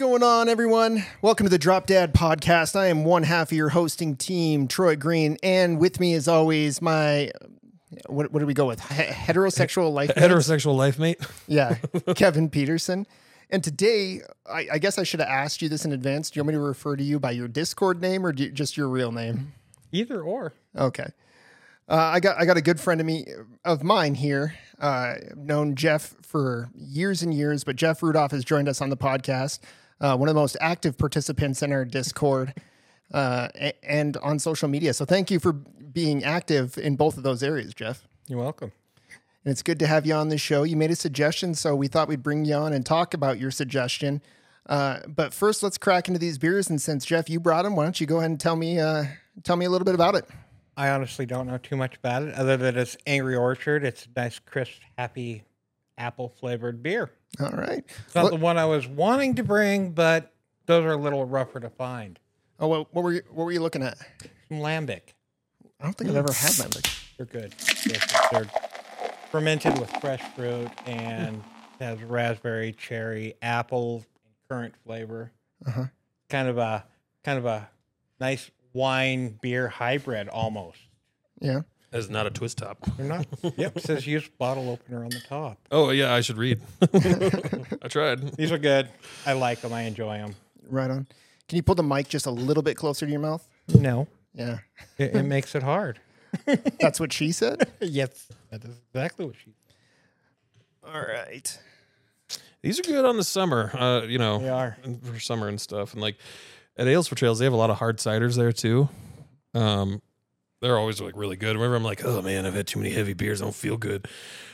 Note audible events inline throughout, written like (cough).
Going on, everyone? Welcome to the Drop Dad podcast. I am one half of your hosting team, Troy Green, and with me, as always, my what, what do we go with? He- heterosexual life. mate? Heterosexual life mate. Yeah, (laughs) Kevin Peterson. And today, I, I guess I should have asked you this in advance. Do you want me to refer to you by your Discord name or do you, just your real name? Either or. Okay. Uh, I got I got a good friend of me of mine here, uh, known Jeff for years and years. But Jeff Rudolph has joined us on the podcast. Uh, one of the most active participants in our Discord uh, and on social media. So thank you for being active in both of those areas, Jeff. You're welcome. And it's good to have you on the show. You made a suggestion, so we thought we'd bring you on and talk about your suggestion. Uh, but first, let's crack into these beers. And since Jeff, you brought them, why don't you go ahead and tell me uh, tell me a little bit about it? I honestly don't know too much about it other than it's Angry Orchard. It's a nice, crisp, happy apple flavored beer. All right. Not the one I was wanting to bring, but those are a little rougher to find. Oh, what, what were you, what were you looking at? Some lambic. I don't think I've ever had lambic. They're good. They're, they're fermented with fresh fruit and has raspberry, cherry, apple, and currant flavor. Uh-huh. Kind of a kind of a nice wine beer hybrid almost. Yeah. That is not a twist top. They're not. (laughs) yep. It says use bottle opener on the top. Oh yeah, I should read. (laughs) I tried. These are good. I like them. I enjoy them. Right on. Can you pull the mic just a little bit closer to your mouth? No, Yeah. it, it makes it hard. (laughs) That's what she said. yes, that is exactly what she. All right. These are good on the summer. Uh, you know, They are. and for summer and stuff. And like at Ales for Trails, they have a lot of hard ciders there too. Um, they're always like really good. Whenever I'm like, oh man, I've had too many heavy beers, I don't feel good.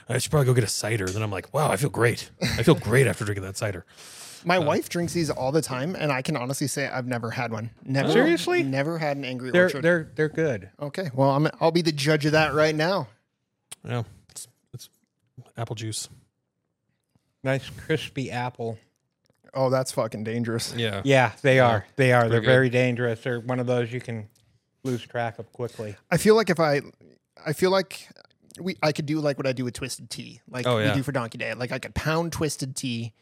I should probably go get a cider. then I'm like, wow, I feel great. I feel great after drinking that cider. My uh, wife drinks these all the time, and I can honestly say I've never had one. Never. Seriously? Never had an Angry They're Orchard. they're they're good. okay. Well, I'm, I'll be the judge of that right now. Yeah, it's, it's apple juice. Nice crispy apple. Oh, that's fucking dangerous. Yeah, Yeah, they are. They are. They're good. very dangerous. They're one of those you can lose track of quickly. I feel like if I, I feel like we, I could do like what I do with twisted tea, like Oh, we do for Donkey Day. Like I could pound twisted tea,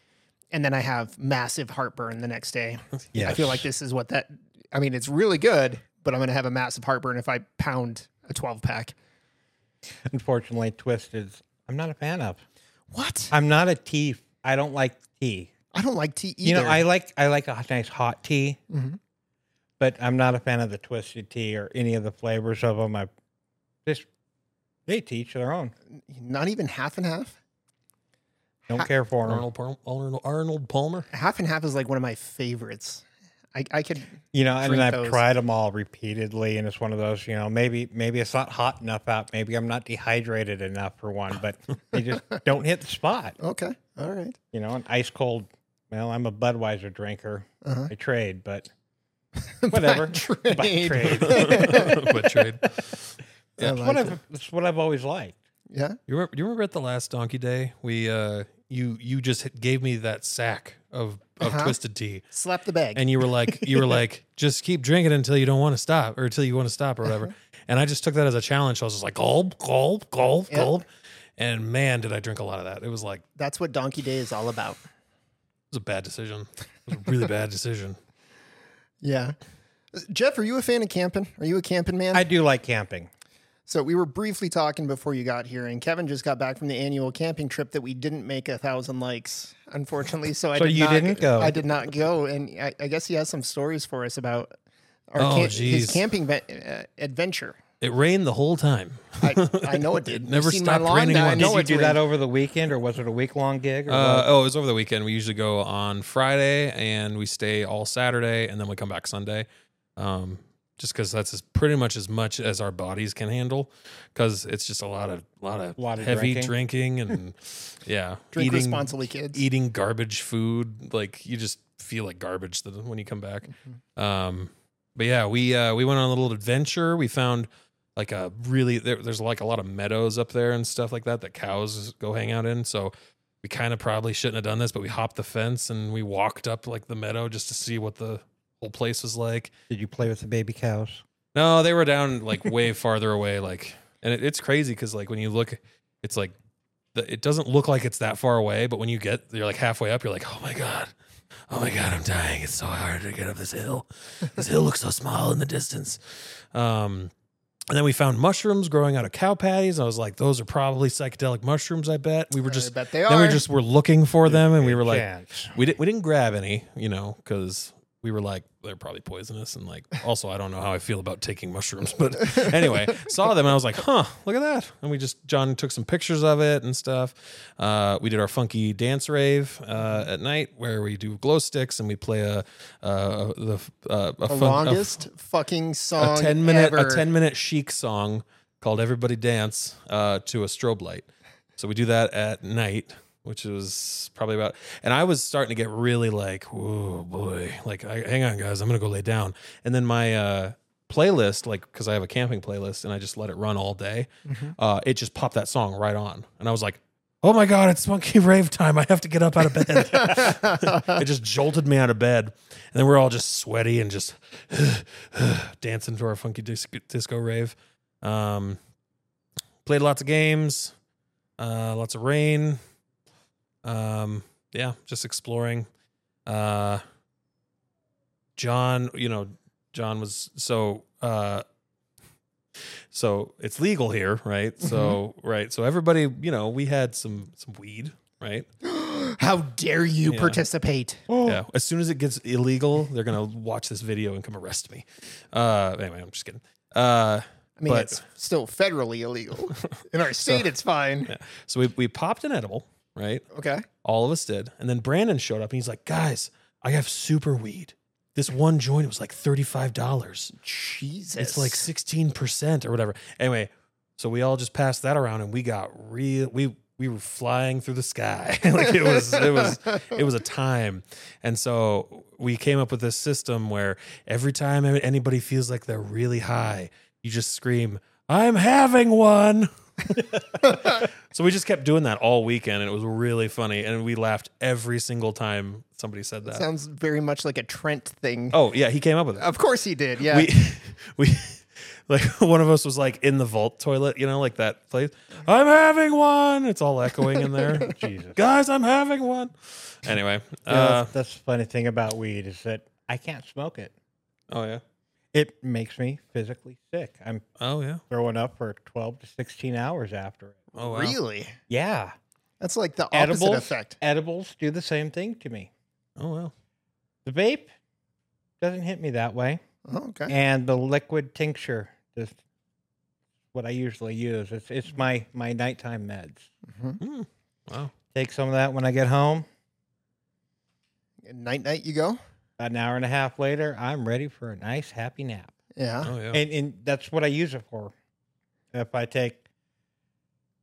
and then I have massive heartburn the next day. Yeah, (laughs) I feel like this is what that. I mean, it's really good, but I'm gonna have a massive heartburn if I pound a 12 pack. unfortunately twisted. I'm not a fan of. What? I'm not a tea. I don't like tea. I don't like tea either. You know, I like I like a nice hot tea, Mhm. But I'm not a fan of the twisted tea or any of the flavors of them. I just they teach their own. not even half and half. Don't Ha- care for them. Arnold, Palmer, Arnold Arnold Palmer. Half and half is like one of my favorites. I, I could. You know, and I've those. tried them all repeatedly, and it's one of those. You know, maybe maybe it's not hot enough out. Maybe I'm not dehydrated enough for one, but they just (laughs) don't hit the spot. Okay. All right. You know, an ice cold. Well, I'm a Budweiser drinker. Uh-huh. I trade, but (laughs) whatever. Trade. By trade. (laughs) but trade. I That's like what. I've. That's what I've always liked. Yeah. You remember, you remember at the last Donkey Day, we uh, you you just gave me that sack of of Uh-huh. twisted tea, Slap the bag. and you were like you were like (laughs) just keep drinking until you don't want to stop or until you want to stop or whatever. And I just took that as a challenge. So I was just like gulp, gulp, gulp, Yep. gulp, and man, did I drink a lot of that. It was like it That's what Donkey Day is all about. It was a bad decision. It was a really bad decision. Yeah. Jeff, are you a fan of camping? Are you a camping man? I do like camping. so we were briefly talking before you got here, and Kevin just got back from the annual camping trip that we didn't make a thousand likes, unfortunately. So I So did you not, didn't go. I did not go, and I, I guess he has some stories for us about our Oh, camp- his camping ve- uh, adventure. It rained the whole time. I, (laughs) I know it did. You've never seen my stopped lawn raining now. I once. know Did you it's do that rained. over the weekend, or was it a week long gig? Or Uh, what? oh, it was over the weekend. We usually go on Friday and we stay all Saturday and then we come back Sunday. Um, just because that's as, pretty much as much as our bodies can handle. Because it's just a lot of lot of, Lot of heavy drinking. drinking, and (laughs) yeah, Drink eating responsibly, kids. eating garbage food. Like you just feel like garbage the- when you come back. Um, but yeah, we uh, we went on a little adventure. We found like a really there, there's like a lot of meadows up there and stuff like that that cows go hang out in. So we kind of probably shouldn't have done this, but we hopped the fence and we walked up like the meadow just to see what the whole place was like. Did you play with the baby cows? No, they were down like (laughs) way farther away. Like, and it, it's crazy because like when you look, it's like the, it doesn't look like it's that far away, but when you get you're like halfway up, you're like, oh my god, oh my god, I'm dying. It's so hard to get up this hill. This hill looks so small in the distance. Um, and then we found mushrooms growing out of cow patties. I was like, those are probably psychedelic mushrooms. I bet we were I just bet they then are. we just were looking for them, and we were like, Chance. we didn't we didn't grab any, you know, because we were like they're probably poisonous, and like also I don't know how I feel about taking mushrooms, but (laughs) anyway, saw them and I was like, huh, look at that, and we just John took some pictures of it and stuff. Uh, we did our funky dance rave uh, at night where we do glow sticks and we play a uh, the uh, a fun, a- longest fucking song a 10 minute ever. a 10 minute chic song called everybody dance uh, to a strobe light so we do that at night which was probably about and i was starting to get really like whoa boy like I, hang on guys i'm gonna go lay down and then my uh playlist like because i have a camping playlist and i just let it run all day uh it just popped that song right on and i was like oh my god it's funky rave time i have to get up out of bed (laughs) (laughs) it just jolted me out of bed. And then we're all just sweaty and just (sighs) (sighs) dancing to our funky disco, disco rave. Um, played lots of games, uh, lots of rain. Um, yeah, just exploring. Uh, John, you know, John was so uh so it's legal here, right? So right. So everybody, you know, we had some some weed, right? (gasps) How dare you Yeah. participate? (gasps) Yeah. As soon as it gets illegal, they're gonna watch this video and come arrest me. Uh, anyway, I'm just kidding. Uh, I mean, But- it's still federally illegal. (laughs) In our state, it's fine. yeah. So we we popped an edible, right? Okay. All of us did, and then Brandon showed up and he's like, "Guys, I have super weed. This one joint was like thirty five dollars. Jesus. It's like sixteen percent or whatever." Anyway, so we all just passed that around, and we got real. We we were flying through the sky (laughs) like it was it was it was a time and so we came up with this system where every time anybody feels like they're really high you just scream i'm having one (laughs) so we just kept doing that all weekend and it was really funny and we laughed every single time somebody said that Sounds very much like a Trent thing. oh yeah he came up with it Of course he did. Yeah. we (laughs) we like (laughs) one of us was like in the vault toilet you know like that place i'm having one it's all echoing in there Jesus. guys i'm having one anyway Yeah, uh that's, that's the funny thing about weed is that I can't smoke it. oh yeah It makes me physically sick. I'm oh yeah throwing up for 12 to 16 hours after it. oh wow. Really? Yeah. That's like the opposite Edibles, effect. edibles do the same thing to me. oh well. The vape doesn't hit me that way. Oh, okay. And the liquid tincture is what I usually use. It's it's my my nighttime meds. Mm. wow Take some of that when I get home. Night night, you go. About an hour and a half later, I'm ready for a nice happy nap. Yeah. oh yeah And and that's what I use it for. If I take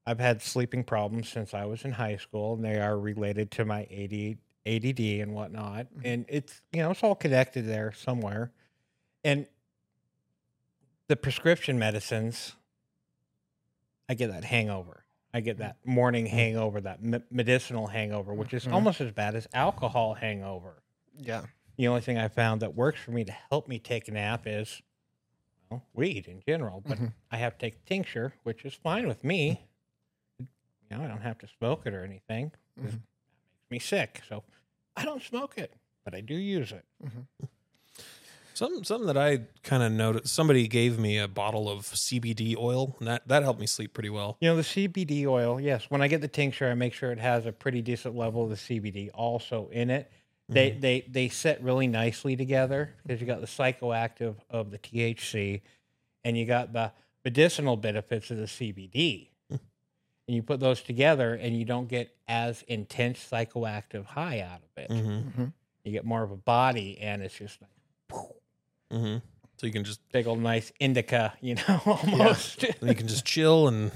I've had sleeping problems since I was in high school, and they are related to my AD, ADD and whatnot. Mm-hmm. And it's you know it's all connected there somewhere. And the prescription medicines, I get that hangover. I get that mm-hmm. morning mm-hmm. hangover, that me- medicinal hangover, which is almost as bad as alcohol hangover. Yeah. The only thing I found that works for me to help me take a nap is well, weed in general. But Mhm. I have to take tincture, which is fine with me. You know, I don't have to smoke it or anything. It Mhm. makes me sick, so I don't smoke it, but I do use it. Something something that I kind of noticed. Somebody gave me a bottle of CBD oil, and that that helped me sleep pretty well. You know, the CBD oil. Yes, when I get the tincture, I make sure it has a pretty decent level of the CBD also in it. They they they sit really nicely together because you got the psychoactive of the THC, and you got the medicinal benefits of the CBD. and you put those together, and you don't get as intense psychoactive high out of it. Mm-hmm. You get more of a body, and it's just like Mm-hmm. So you can just big old nice indica, you know, (laughs) almost. then you can just chill and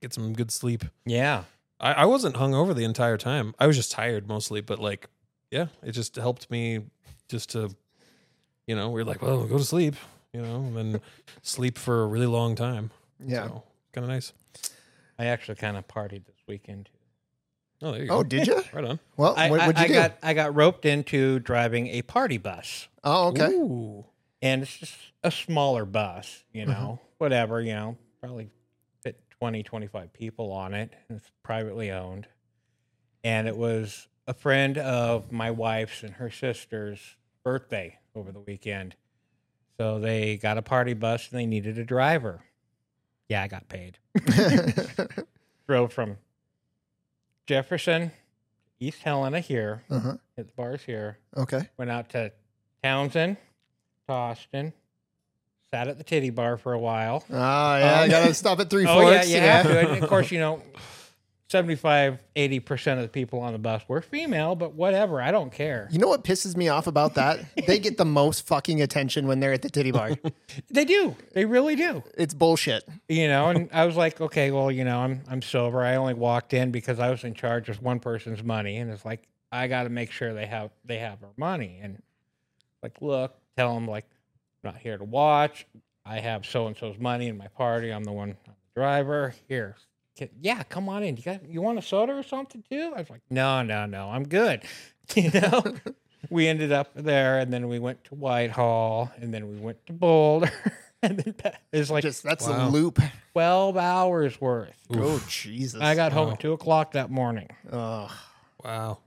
get some good sleep. yeah. I, I wasn't hungover the entire time. I was just tired mostly, but like, yeah, it just helped me just to, you know, we are like, well, go to sleep, you know, and then (laughs) sleep for a really long time. Yeah. So, kind of nice. I actually kind of partied this weekend too. Oh, there you Oh, did you? Right on. Well, I, what, what'd you I do? got I got roped into driving a party bus, oh, okay. Ooh. and it's just a smaller bus, you Mm-hmm. know, whatever, you know, probably fit 20, 25 people on it. It's privately owned, and it was a friend of my wife's and her sister's birthday over the weekend. So they got a party bus and they needed a driver. Yeah, I got paid. (laughs) Drove from Jefferson, East Helena here, uh-huh. at the bars here. Okay. Went out to Townsend, to Austin, sat at the titty bar for a while. Oh yeah, I Um, gotta stop at three Oh, yeah, you have to. And of course, you know, (laughs) 75, 80% of the people on the bus were female, but whatever. I don't care. You know what pisses me off about that? (laughs) they get the most fucking attention when they're at the titty bar. (laughs) They do. They really do. It's bullshit. You know, and I was like, okay, well, you know, I'm I'm sober. I only walked in because I was in charge of one person's money, and it's like I got to make sure they have they have our money. And like, look, tell them like, I'm not here to watch. I have so and so's money in my party. I'm the one I'm the driver. Here, yeah, come on in. You got you want a soda or something too? I was like, no, no, no, I'm good. (laughs) You know. (laughs) we ended up there, and then we went to Whitehall, and then we went to Boulder. (laughs) And then it's like Just that's Wow. a loop. 12 hours worth. Oh Jesus! I got home at 2 o'clock that morning. Ugh. Wow.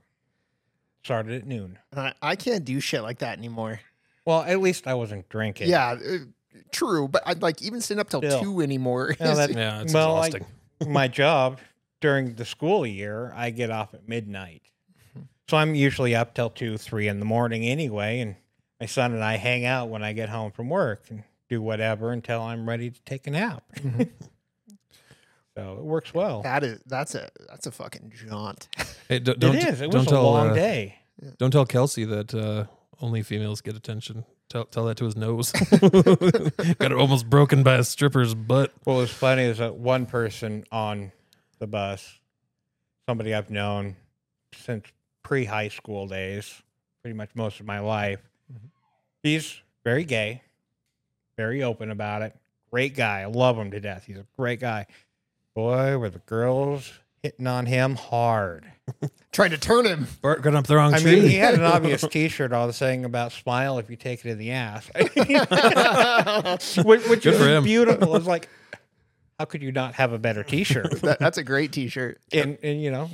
Started at noon. I, I can't do shit like that anymore. Well, at least I wasn't drinking. Yeah, uh, true. But I'd like even staying up till Still. two anymore. No, that- Yeah, it's Well, like- exhausting. My job during the school year, I get off at midnight. So I'm usually up till 2, 3 in the morning anyway. And my son and I hang out when I get home from work and do whatever until I'm ready to take a nap. (laughs) so it works well. that is that's a that's a fucking jaunt. Hey, d- don't, it is. It don't was a tell, long uh, day. Don't tell Kelsey that uh, only females get attention. Tell tell that to his nose. (laughs) Got it almost broken by a stripper's butt. What was funny is that one person on the bus, somebody I've known since pre high school days, pretty much most of my life. Mm-hmm. He's very gay, very open about it. Great guy. I love him to death. He's a great guy. Boy, were the girls hitting on him hard. (laughs) Trying to turn him. Bart got up the wrong I tree. mean, he had an obvious (laughs) T-shirt all saying about smile if you take it in the ass, (laughs) which, which Good is for him. beautiful. It's like, how could you not have a better T-shirt? That, that's a great T-shirt. and and you know,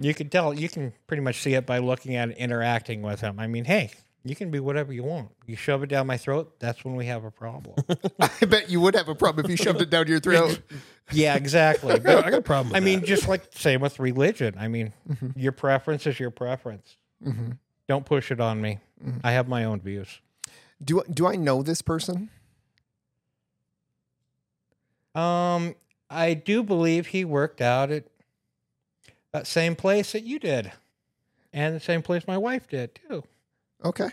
you can tell you can pretty much see it by looking at it, interacting with him. I mean, hey, you can be whatever you want. You shove it down my throat, that's when we have a problem. (laughs) I bet you would have a problem if you shoved it down your throat. (laughs) yeah, exactly. (laughs) I got a problem. With I mean, that. just like same with religion. I mean, your preference is your preference. Mm-hmm. Don't push it on me. I have my own views. Do do I know this person? Um, I do believe he worked out at that same place that you did, and the same place my wife did too. Okay.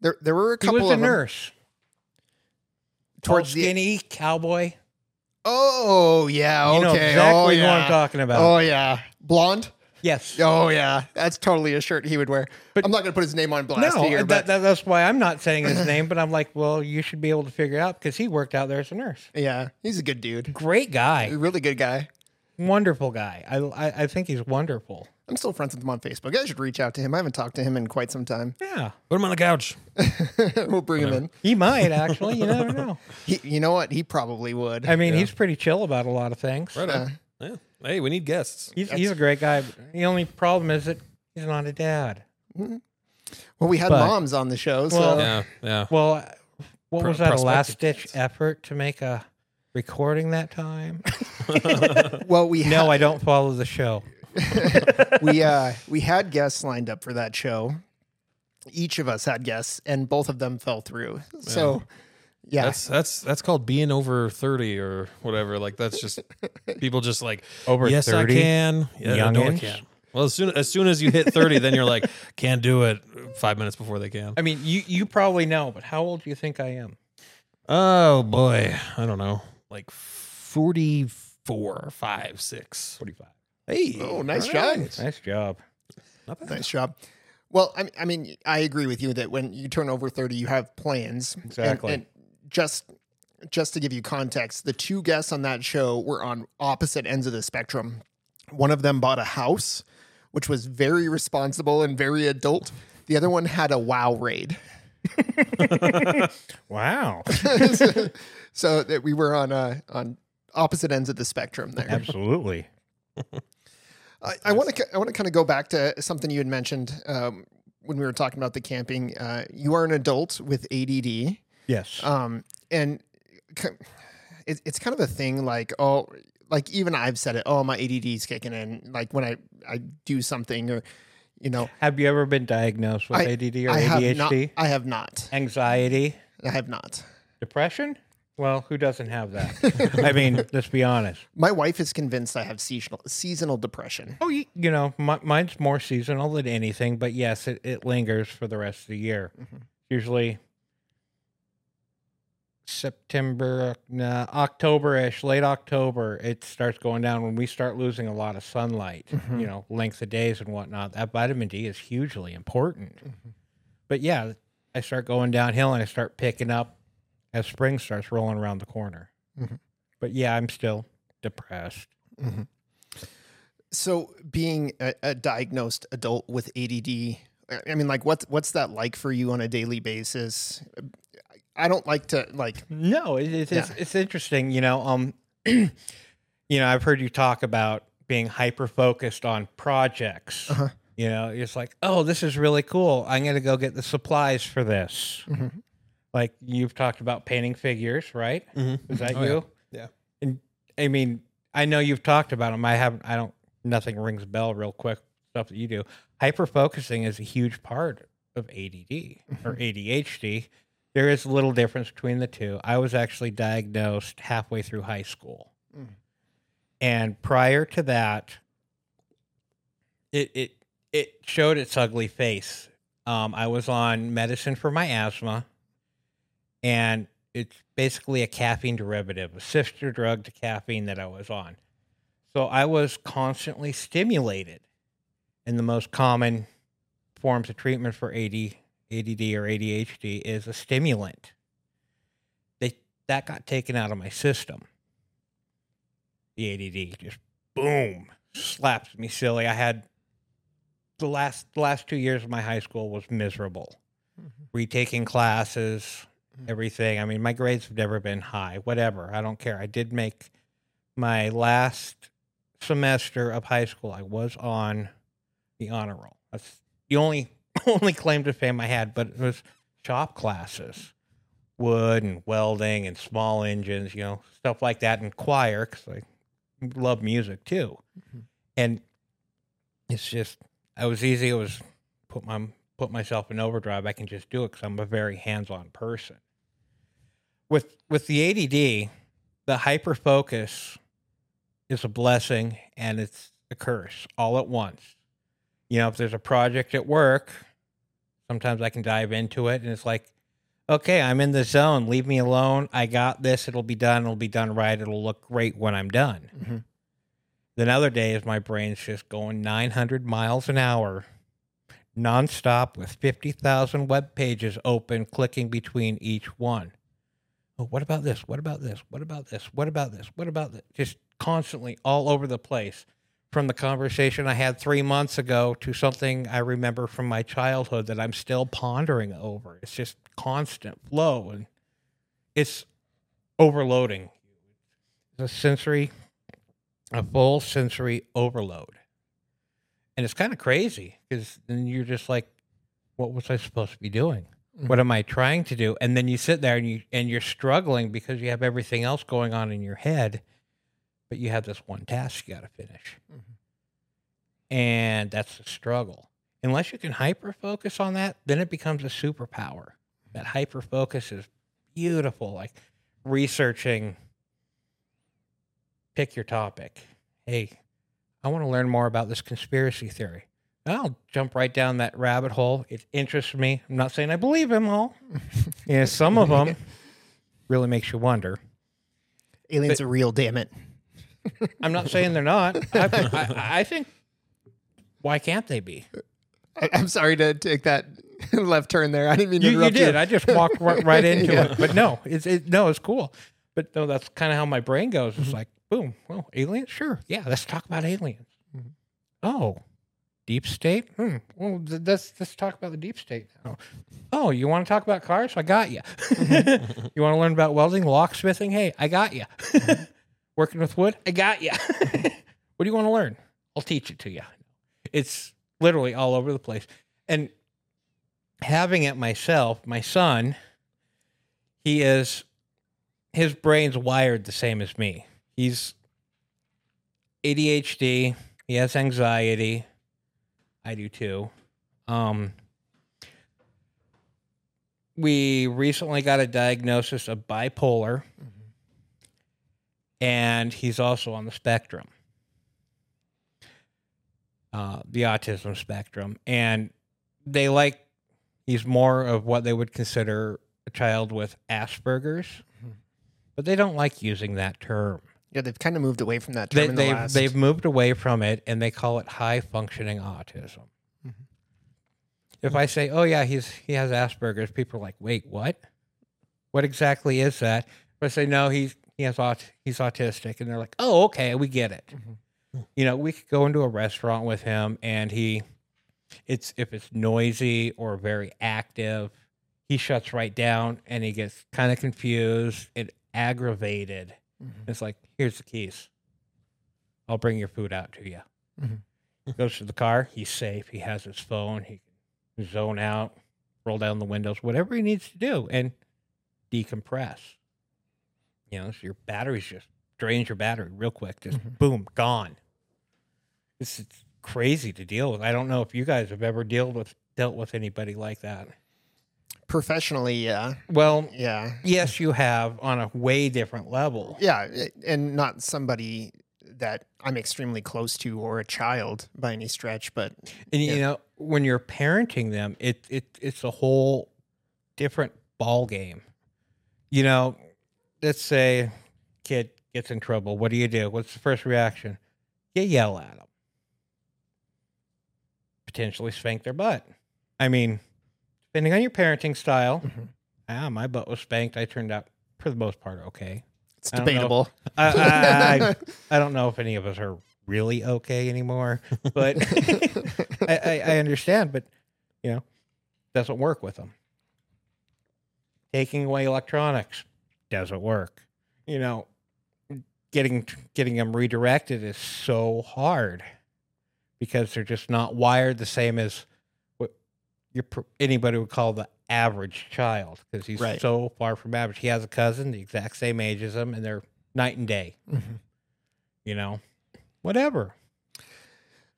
There there were a He couple was a of them nurse. towards Tall, the skinny cowboy. Oh yeah, okay. You know exactly oh, what yeah. I'm talking about. Oh yeah. Blonde? yes. Oh yeah. That's totally a shirt he would wear. But- I'm not gonna put his name on blast no, here, that, that, that's why I'm not saying his (laughs) name, but I'm like, well, you should be able to figure it out because he worked out there as a nurse. yeah, he's a good dude. Great guy, really good guy. wonderful guy. I, I, I think he's wonderful. I'm still friends with him on Facebook. I should reach out to him. I haven't talked to him in quite some time. Yeah, put him on the couch. (laughs) we'll bring him in. he might actually. You never know. (laughs) He, you know what? He probably would. I mean, he's pretty chill about a lot of things. Right on. Yeah. Hey, we need guests. He's, he's a great guy. The only problem is that he's not a dad. Mm-hmm. well, we had but- moms on the show, so Well- Yeah, yeah. Well, uh, what Pro- was that? A last prospective ditch effort to make a recording that time? (laughs) well, we no, had, I don't follow the show. (laughs) we uh we had guests lined up for that show. Each of us had guests, and both of them fell through. So, yeah, That's that's that's called being over thirty or whatever. Like that's just (laughs) people just like Over yes 30? I can. Yeah, no, I Youngins? can. Well, as soon as soon as you hit thirty, then you're like (laughs) can't do it five minutes before they can. I mean, you you probably know, but how old do you think I am? Oh boy, I don't know, like forty four, five, six. Forty-five. Hey, Oh, nice all job. right. Nice job. Not bad. nice job. Well, I mean, I mean, I agree with you that when you turn over thirty, you have plans. And- Exactly. And, just just to give you context, the two guests on that show were on opposite ends of the spectrum. One of them bought a house, which was very responsible and very adult. The other one had a WoW raid. (laughs) Wow. (laughs) so that we were on uh, on opposite ends of the spectrum there. Absolutely. (laughs) I, want to I want to kind of go back to something you had mentioned um, when we were talking about the camping. Uh, you are an adult with ADD, Yes. um, and it, it's kind of a thing. Like oh, like even I've said it. Oh, my ADD is kicking in. Like when I I do something or you know have you ever been diagnosed with I- ADD or I have ADHD? not. I have not. Anxiety, I have not. depression? Well, who doesn't have that? (laughs) I mean, let's be honest. My wife is convinced I have seasonal seasonal depression. Oh, you, you know, mi- mine's more seasonal than anything, but yes, it, it lingers for the rest of the year. Mm-hmm. Usually September, uh, nah, October ish, late October, it starts going down when we start losing a lot of sunlight, mm-hmm. you know, length of days and whatnot. That vitamin D is hugely important. Mm-hmm. But yeah, I start going downhill and I start picking up as spring starts rolling around the corner. Mhm. But yeah, I'm still depressed. So, being a, a diagnosed adult with ADD, I mean, like, what's what's that like for you on a daily basis? I don't like to like. No, it, it's it's Yeah. it's interesting. You know, um, (clears throat) you know, I've heard you talk about being hyper focused on projects. Uh-huh. You know, it's like, oh, this is really cool. I'm going to go get the supplies for this. Mhm. Like you've talked about painting figures, right? Mm-hmm. Is that Oh, you? Yeah. And I mean, I know you've talked about them. I haven't. I don't. Nothing rings a bell real quick. Stuff that you do. Hyper focusing is a huge part of ADD or ADHD. There is a little difference between the two. I was actually diagnosed halfway through high school, Mm. and prior to that, it it it showed its ugly face. Um, I was on medicine for my asthma, and it's basically a caffeine derivative, a sister drug to caffeine that I was on. So I was constantly stimulated. And the most common forms of treatment for AD, ADD or ADHD is a stimulant. They that got taken out of my system. The ADD just boom slaps me silly. I had the last the last two years of my high school was miserable. Mm-hmm. Retaking classes, Mm. everything. I mean, my grades have never been high. Whatever, I don't care. I did make my last semester of high school. I was on the honor roll. That's the only (laughs) only claim to fame I had, but it was shop classes, wood and welding and small engines, you know, stuff like that, and choir because I love music too. Mm-hmm. And it's just, I was easy. It was put my put myself in overdrive. I can just do it because I'm a very hands on person. With with the ADD, the hyper focus is a blessing and it's a curse all at once. You know, if there's a project at work, sometimes I can dive into it and it's like, okay, I'm in the zone. Leave me alone. I got this. It'll be done. It'll be done right. It'll look great when I'm done. Mhm. Then other days, my brain's just going 900 miles an hour, nonstop with 50,000 web pages open, clicking between each one. Oh, what about this? What about this? What about this? What about this? What about this? Just constantly all over the place. From the conversation I had three months ago to something I remember from my childhood that I'm still pondering over. It's just constant flow and it's overloading. It's a sensory, a full sensory overload. And it's kind of crazy because then you're just like, what was I supposed to be doing? Mm-hmm. What am I trying to do? And then you sit there and you and you're struggling because you have everything else going on in your head, but you have this one task you got to finish. Mm-hmm. And that's the struggle. Unless you can hyper focus on that, then it becomes a superpower. Mm-hmm. That hyper focus is beautiful. Like researching, pick your topic. Hey, I want to learn more about this conspiracy theory. I'll jump right down that rabbit hole. It interests me. I'm not saying I believe them all. (laughs) yeah, some of them really makes you wonder. Aliens are real, damn it. (laughs) I'm not saying they're not. (laughs) I, I, I think why can't they be? I, I'm sorry to take that left turn there. I didn't mean to You, you interrupt did. I just walked right, right into Yeah. it. But no, it's it, no, it's cool. But no, that's kind of how my brain goes. It's mm-hmm. like, boom, well, aliens, sure, yeah, let's talk about aliens. Mm-hmm. Oh, deep state. Hmm. Well, th- let's let's talk about the deep state now. Oh, you want to talk about cars? I got (laughs) you. you want to learn about welding, locksmithing? Hey, I got you. (laughs) Working with wood? I got you. (laughs) what do you want to learn? I'll teach it to you. It's literally all over the place. And having it myself, my son, he is his brain's wired the same as me. He's ADHD, he has anxiety. I do too. Um we recently got a diagnosis of bipolar. And he's also on the spectrum. Uh, the autism spectrum. And they like he's more of what they would consider a child with asperger's. Mhm. but they don't like using that term Yeah, they've kind of moved away from that term they, in the they've, moved away from it and they call it high functioning autism. Mhm. if i say oh yeah he's he has asperger's people are like wait what? What exactly is that? If i say no he's he has aut- he's autistic and they're like oh okay we get it. Mhm. you know we could go into a restaurant with him and he it's if it's noisy or very active he shuts right down and he gets kind of confused and aggravated Mhm. it's like, here's the keys. I'll bring your food out to you. Mhm. Goes to the car. He's safe. He has his phone. He can zone out, roll down the windows, whatever he needs to do, and decompress. You know, so your batteries just drains your battery real quick. Just Mhm. boom, gone. It's, it's crazy to deal with. I don't know if you guys have ever dealt with dealt with anybody like that. Professionally, yeah, Well, yeah, yes, you have on a way different level. yeah, eh, and not somebody that I'm extremely close to or a child by any stretch, but And Yeah. you know, when you're parenting them, it it it's a whole different ball game. You know, let's say kid gets in trouble. What do you do? What's the first reaction? You yell at them. Potentially spank their butt. I mean, depending on your parenting style, Mhm. ah, my butt was spanked. I turned out for the most part okay. it's I debatable. I, I, (laughs) I, don't know if any of us are really okay anymore, but (laughs) I, I, I understand, but you know, doesn't work with them. Taking away electronics doesn't work. You know, getting getting them redirected is so hard because they're just not wired the same as your anybody would call the average child because he's Right. so far from average. He has a cousin the exact same age as him, and they're night and day. Mhm. You know, whatever.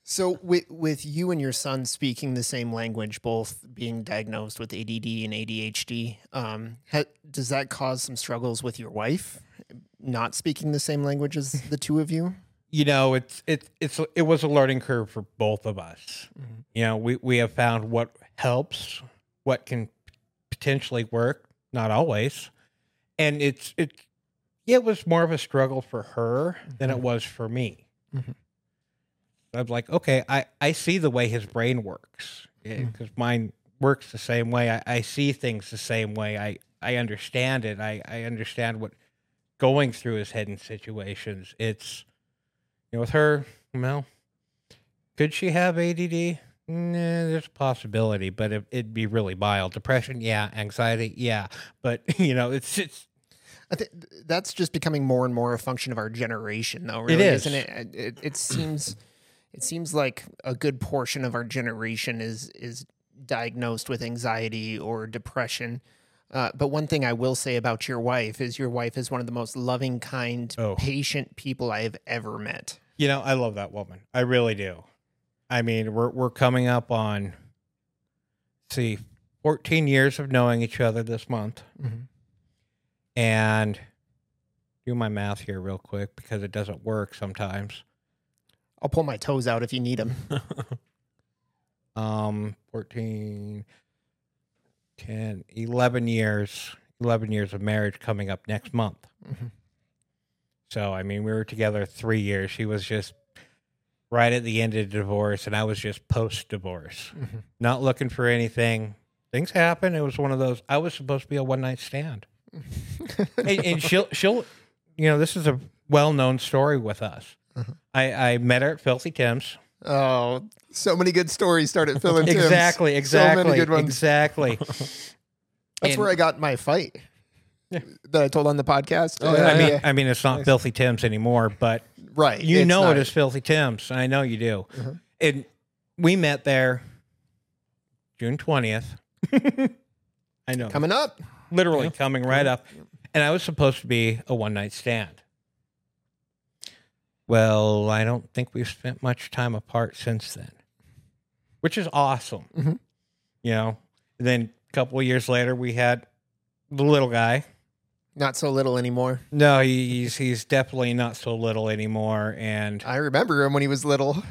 So with with you and your son speaking the same language, both being diagnosed with ADD and ADHD, um, ha- does that cause some struggles with your wife, not speaking the same language as the two of you? you know it's it, it's it was a learning curve for both of us Mhm. you know we we have found what helps what can potentially work not always. And it's it it was more of a struggle for her than it Mhm. was for me. Mhm. i'm like okay i i see the way his brain works. Because mine works the same way. I, I see things the same way. I i understand it. I i understand what going through his head in situations. It's you know, with her, well, could she have ADD? Nah, there's a possibility, but it, it'd be really mild. Depression, yeah. Anxiety, yeah. But (laughs) you know, it's it's I think that's just becoming more and more a function of our generation, though. It Really, is. isn't it? It, it seems it seems like a good portion of our generation is is diagnosed with anxiety or depression. Uh, but one thing I will say about your wife is your wife is one of the most loving, kind, Oh. patient people I have ever met. you know, I love that woman. I really do. I mean, we're we're coming up on see, 14 years of knowing each other this month. And do my math here real quick because it doesn't work sometimes. I'll pull my toes out if you need them. (laughs) (laughs) um 14 10 11 years 11 years of marriage coming up next month Mhm. so i mean we were together three years she was just right at the end of the divorce and i was just post divorce Mhm. not looking for anything things happen it was one of those i was supposed to be a one night stand (laughs) and, and she'll she'll you know this is a well-known story with us Uh-huh. I, I met her at filthy tim's oh, so many good stories start at Filthy Tim's. exactly So exactly many good ones. exactly (laughs) That's And- where I got my fight. That I told on the podcast. Oh, yeah, I mean, yeah. I mean, it's not Nice. Filthy Tim's anymore, but right. you know not- it is Filthy Tim's. I know you do. Mhm. And we met there June twentieth. (laughs) I know, coming up. literally Yeah. coming right up, and I was supposed to be a one night stand. Well, I don't think we've spent much time apart since then, which is awesome. Mhm. You know, and then a couple of years later, we had the little guy. Not so little anymore. No, he's he's definitely not so little anymore, and I remember him when he was little.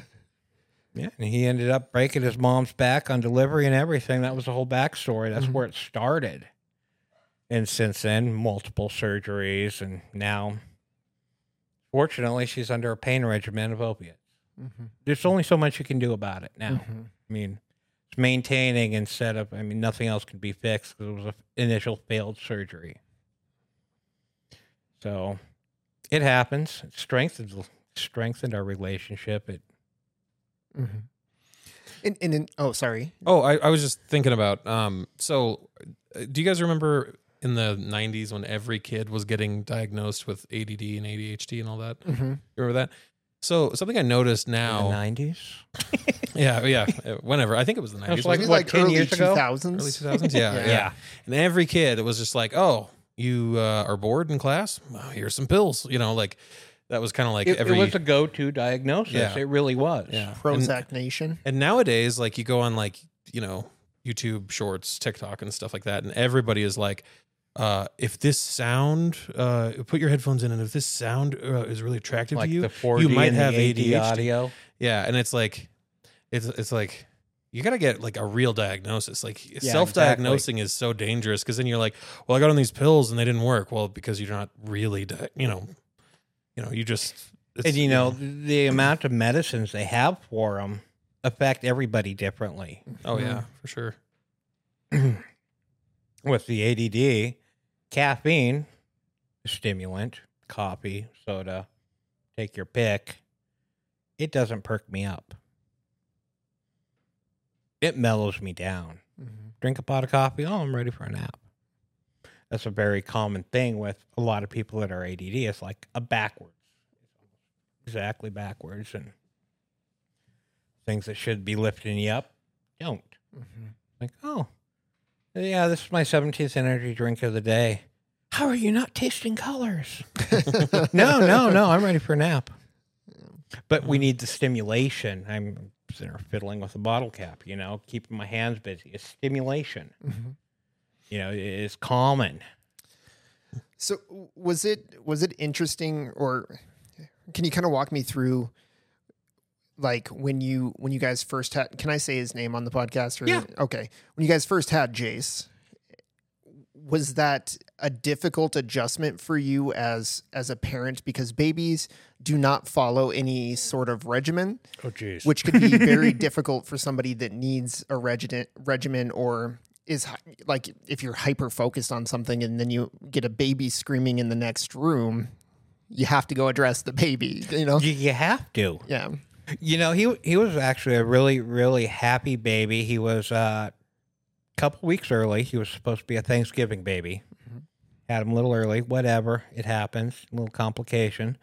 (laughs) yeah, and he ended up breaking his mom's back on delivery and everything. That was the whole backstory. That's Mhm. where it started, and since then, multiple surgeries, and now, fortunately, she's under a pain regimen of opiates. Mm-hmm. There's only so much you can do about it now. Mhm. I mean, it's maintaining instead of. I mean, nothing else can be fixed because it was an initial failed surgery. So, it happens. It strengthened strengthened our relationship. It Mm-hmm. And, and in, oh, sorry. Oh, I, I was just thinking about. Um, so, uh, do you guys remember in the '90s when every kid was getting diagnosed with ADD and ADHD and all that? Mm-hmm. You remember that? So, something I noticed in the now. nineties. (laughs) Yeah, yeah. uh, Whenever I think it was the '90s. was wasn't like, what, like 10 early years ago? 2000s. early 2000s. Yeah, (laughs) Yeah. yeah, And every kid, it was just like, oh, you uh, are bored in class. Well, here's some pills. You know, like that was kind of like It, every. it was a go-to diagnosis. Yeah. It really was. yeah. And- Prozac Nation. And nowadays, like you go on like, you know, YouTube shorts, TikTok and stuff like that, and everybody is like, uh, if this sound, uh, put your headphones in, and if this sound uh, is really attractive Like to you, the you might have ADHD. audio. yeah, and it's like, it's it's like you got to get like a real diagnosis. Like exactly. self-diagnosing is so dangerous because then you're like, well, I got on these pills and they didn't work. Well, because you're not really, di- you know, you know, you just it's, And you know the amount of medicines they have for them affect everybody differently. oh yeah, mm-hmm. for sure. (clears throat) With the ADD, caffeine, stimulant, coffee, soda, take your pick. It doesn't perk me up. It mellows me down. Mhm. drink a pot of coffee. Oh, I'm ready for a nap. That's a very common thing with a lot of people that are ADD. It's like a backwards, exactly backwards, and things that should be lifting you up don't. Mhm. Like, oh, yeah, this is my 17th energy drink of the day. How are you not tasting colors? (laughs) no, no, no. I'm ready for a nap. But we need the stimulation. I'm sitting there fiddling with a bottle cap, you know, keeping my hands busy. It's stimulation. Mhm. You know, it is common. So was it was it interesting or can you kind of walk me through like when you when you guys first had can I say his name on the podcast or Yeah. okay when you guys first had Jace was that a difficult adjustment for you as as a parent because babies do not follow any sort of regimen Oh, jeez. which could be very (laughs) difficult for somebody that needs a regimen regimen or is like if you're hyper focused on something and then you get a baby screaming in the next room you have to go address the baby you know you, you have to. yeah You know, he he was actually a really really happy baby. He was uh, a couple weeks early. He was supposed to be a Thanksgiving baby. Had him a little early. Whatever, it happens. A little complication.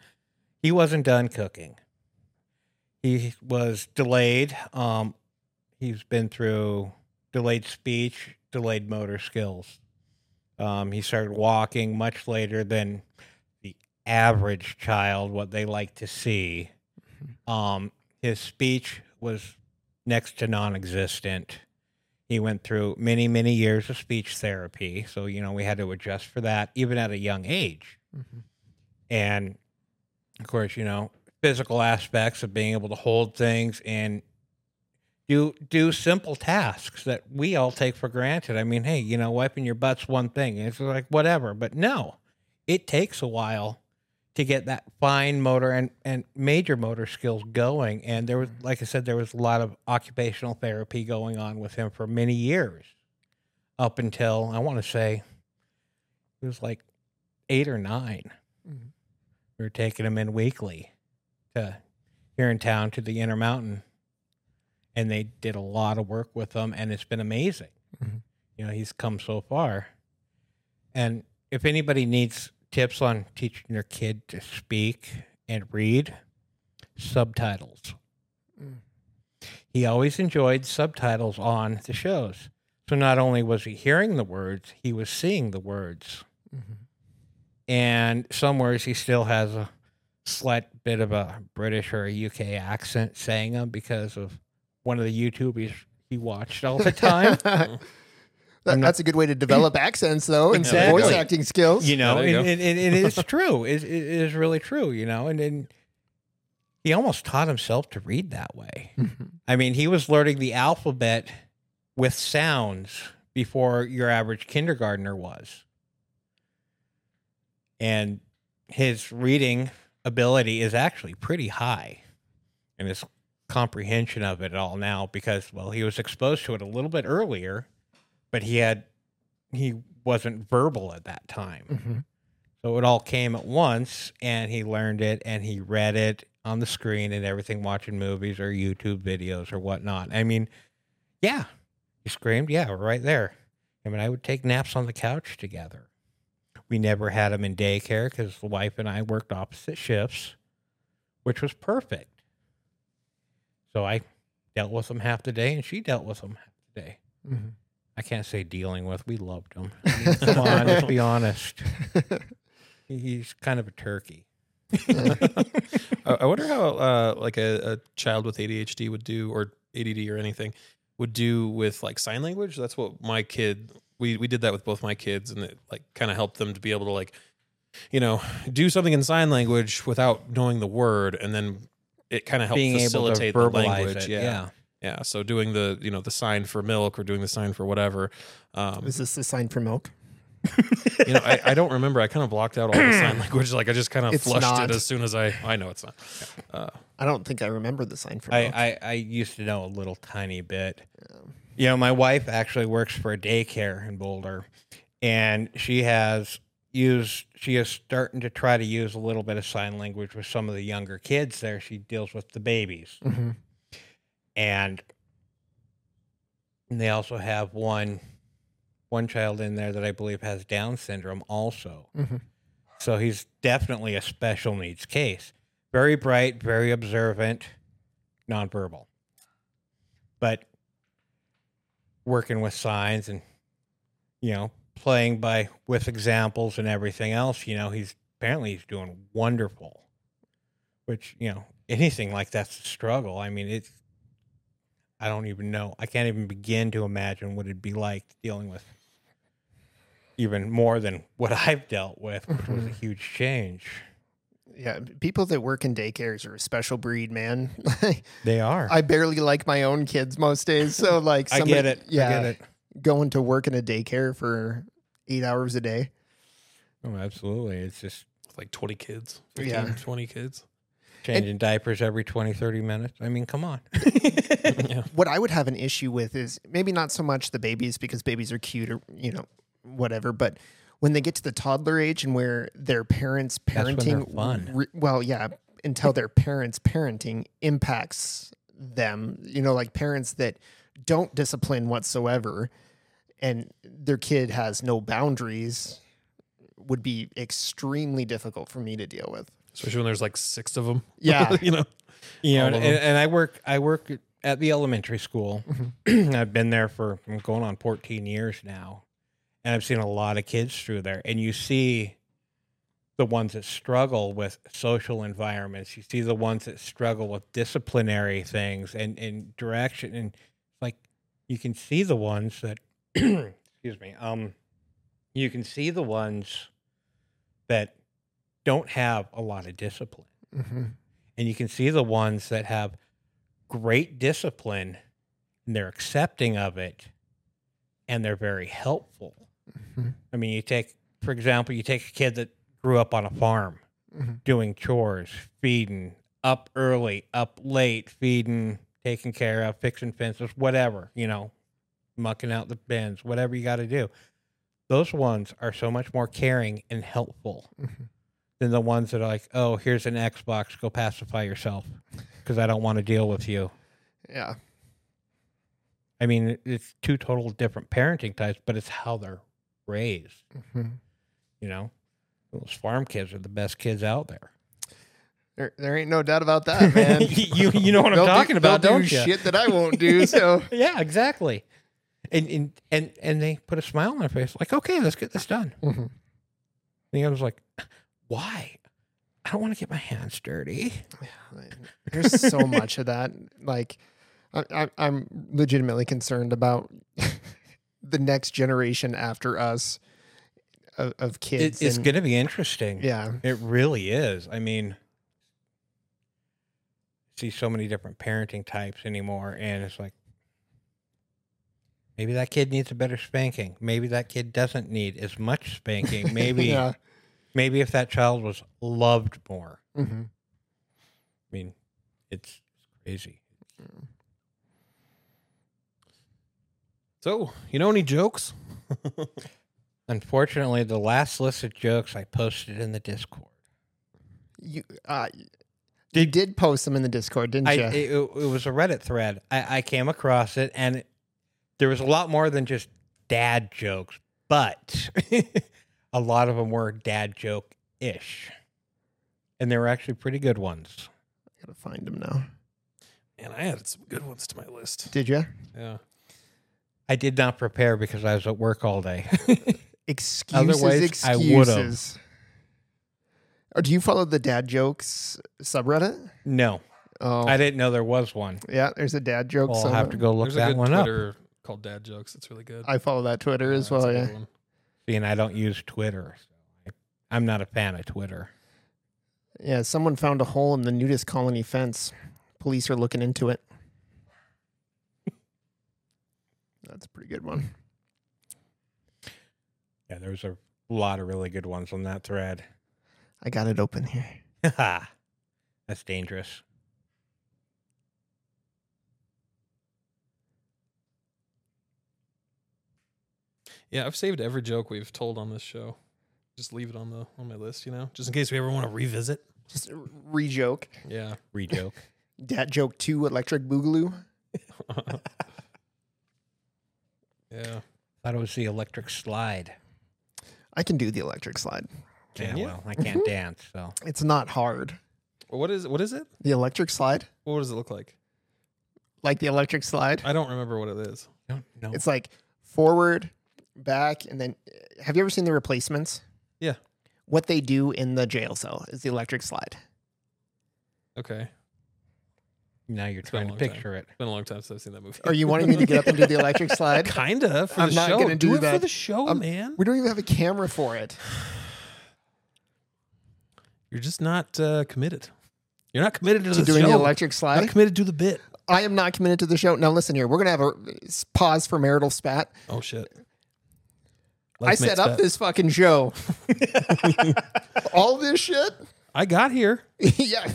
He wasn't done cooking. He was delayed. Um, he's been through delayed speech, delayed motor skills. Um, he started walking much later than the average child, what they like to see. Um, his speech was next to non-existent. He went through many, many years of speech therapy, so you know we had to adjust for that, even at a young age. Mhm. And of course, you know physical aspects of being able to hold things and do do simple tasks that we all take for granted. I mean, hey, you know, wiping your butt's one thing. It's like whatever, but no, it takes a while to get that fine motor and, and major motor skills going. And there was, like I said, there was a lot of occupational therapy going on with him for many years, up until I want to say it was like eight or 9 Mhm. We were taking him in weekly to here in town to the Intermountain, and they did a lot of work with him, and it's been amazing. Mhm. You know, he's come so far, and if anybody needs tips on teaching your kid to speak and read, subtitles. Mm. He always enjoyed subtitles on the shows. So not only was he hearing the words, he was seeing the words. Mhm. And some words he still has a slight bit of a British or a UK accent saying them because of one of the YouTubers he watched all the (laughs) time. (laughs) That- not- that's a good way to develop (clears throat) accents, though, and Exactly. voice acting skills. you know, there you and, go. and, and it is (laughs) true. It, it is really true, you know, and, and he almost taught himself to read that way. Mhm. I mean, he was learning the alphabet with sounds before your average kindergartner was. And his reading ability is actually pretty high and his comprehension of it all now because, well, he was exposed to it a little bit earlier, but he had, he wasn't verbal at that time. Mhm. So it all came at once, and he learned it, and he read it on the screen and everything, watching movies or YouTube videos or whatnot. I mean, yeah, he screamed, yeah, we're right there. I mean, I would take naps on the couch together. We never had him in daycare because the wife and I worked opposite shifts, which was perfect. So I dealt with him half the day, and she dealt with him half the day. Mhm. I can't say dealing with. We loved him. (laughs) I mean, come on, let's be (laughs) honest. He's kind of a turkey. (laughs) I I wonder how uh, like a, a child with ADHD would do, or ADD, or anything would do with like sign language. That's what my kid. We we did that with both my kids, and it like kind of helped them to be able to like, you know, do something in sign language without knowing the word, and then it kind of helped Being able to facilitate the verbalize language. it. yeah. Yeah. Yeah, so doing the you know the sign for milk or doing the sign for whatever. Um, Is this the sign for milk? (laughs) you know, I, I don't remember. I kind of blocked out all the sign (clears throat) language. Like I just kind of It's flushed not. it as soon as I. I know it's not. Uh, I don't think I remember the sign for I, milk. I, I used to know a little tiny bit. You know, my wife actually works for a daycare in Boulder, and she has used, she is starting to try to use a little bit of sign language with some of the younger kids there. She deals with the babies. Mhm. And they also have one one child in there that I believe has Down syndrome also. Mhm. So he's definitely a special needs case. Very bright, very observant, nonverbal. But working with signs and you know, playing by with examples and everything else, you know, he's apparently he's doing wonderful. Which, you know, anything like that's a struggle. I mean, it's I don't even know. I can't even begin to imagine what it'd be like dealing with even more than what I've dealt with, which was a Mhm. huge change. Yeah, people that work in daycares are a special breed, man. (laughs) They are. I barely like my own kids most days, so (laughs) like I get it. Yeah, I get it. going to work in a daycare for eight hours a day. Oh, absolutely. It's just like 20 kids, 15, Yeah. 20 kids. Changing diapers every 20, 30 minutes. I mean, come on. (laughs) yeah. What I would have an issue with is maybe not so much the babies because babies are cute or you know whatever, but when they get to the toddler age and where their parents parenting, fun. re- well, yeah, until their parents parenting impacts them, you know, like parents that don't discipline whatsoever, and their kid has no boundaries, would be extremely difficult for me to deal with. Especially when there's like six of them. Yeah. (laughs) you know. You know, All and, and I work I work at the elementary school. (clears throat) I've been there for I'm going on 14 years now. And I've seen a lot of kids through there and you see the ones that struggle with social environments. You see the ones that struggle with disciplinary things and, and direction and like you can see the ones that (clears throat) excuse me. Um you can see the ones that don't have a lot of discipline hmm and you can see the ones that have great discipline and they're accepting of it and they're very helpful. Mhm. I mean, you take, for example, you take a kid that grew up on a farm Mhm. doing chores, feeding, up early, up late, feeding, taking care of, fixing fences, whatever, you know, mucking out the bins, whatever you got to do. Those ones are so much more caring and helpful Mhm. Than the ones that are like, oh, here's an Xbox, go pacify yourself because I don't want to deal with you. Yeah. I mean, it's two total different parenting types, but it's how they're raised. Mhm. you know, those farm kids are the best kids out there. There, there ain't no doubt about that, man. (laughs) you you know what I'm They'll do- talking about, don't do you? Shit that I won't do. So (laughs) yeah, exactly. And, and and and they put a smile on their face, like, okay, let's get this done. Mhm. And the other was like, why? I don't want to get my hands dirty. there's so (laughs) much of that. Like, I, I, I'm legitimately concerned about (laughs) the next generation after us of, of kids. It, it's and- going to be interesting. Yeah. It really is. I mean, see so many different parenting types anymore, and it's like maybe that kid needs a better spanking. Maybe that kid doesn't need as much spanking. (laughs) Maybe yeah. Maybe if that child was loved more. hmm I mean, it's crazy. So, you know any jokes? (laughs) Unfortunately, the last list of jokes I posted in the Discord. You, uh, you did post them in the Discord, didn't I, you? it, it was a Reddit thread. I, I came across it, and it, there was a lot more than just dad jokes, but (laughs) a lot of them were dad joke ish, and they were actually pretty good ones. I gotta find them now. Man, I added some good ones to my list. Did you? Yeah. I did not prepare because I was at work all day. (laughs) Excuses, Otherwise, I would've. excuses. Oh, do you follow the dad jokes subreddit? no, Oh, I didn't know there was one. yeah. There's a dad joke. Well, I'll have to go look There's a that good one up. Called Dad Jokes. It's really good. I follow that Twitter as Yeah, it's well. a Yeah. good one. Seeing I don't use Twitter, so I, I'm not a fan of Twitter. Yeah. Someone found a hole in the nudist colony fence. Police are looking into it. (laughs) That's a pretty good one. Yeah, there was a lot of really good ones on that thread. I got it open here. (laughs) That's dangerous. Yeah, I've saved every joke we've told on this show. Just leave it on the on my list, you know, just in case we ever want to revisit. Just re joke. Yeah. Re joke. (laughs) Dad joke two electric boogaloo. (laughs) yeah. Thought it was the electric slide. I can do the electric slide. Can yeah, you? well, I can't mm-hmm. dance, so It's not hard. Well, what is what is it? The electric slide, What does it look like? like the electric slide, I don't remember what it is. don't know. it's like forward, back, and then have you ever seen the replacements? Yeah. What they do in the jail cell is the electric slide. Okay. now you're been trying to long time. picture it. It's been a long time since I've seen that movie. Are you wanting me to get up and do the electric (laughs) slide? Kinda for I'm the not show. gonna do it for that. the show, Um, man. We don't even have a camera for it. (sighs) You're just not uh, committed. You're not committed to, To the doing show. the electric slide. not slide. committed to the bit. I am not committed to the show. Now listen here. We're gonna have a pause for marital spat. Oh shit. I set up bet. this fucking show. (laughs) All this shit. I got here. (laughs) yeah.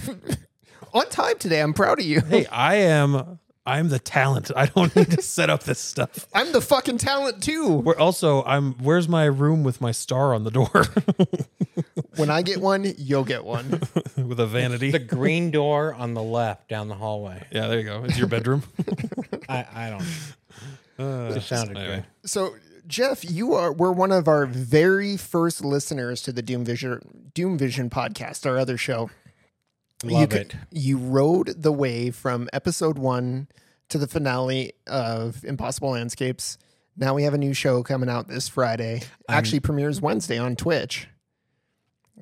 (laughs) On time today. I'm proud of you. Hey, I am. I'm the talent. I don't need to set up this stuff. I'm the fucking talent too. We're also. I'm. Where's my room with my star on the door When I get one, you'll get one. with a vanity? The green door on the left down the hallway. yeah, there you go. It's your bedroom. I, I don't know. Uh, It sounded anyway. good. So, Jeff, you are were one of our very first listeners to the Doom Vision Doom Vision podcast, our other show. you Love could- it. You rode the wave from episode one to the finale of Impossible Landscapes. Now we have a new show coming out this Friday. Actually, premieres Wednesday on Twitch.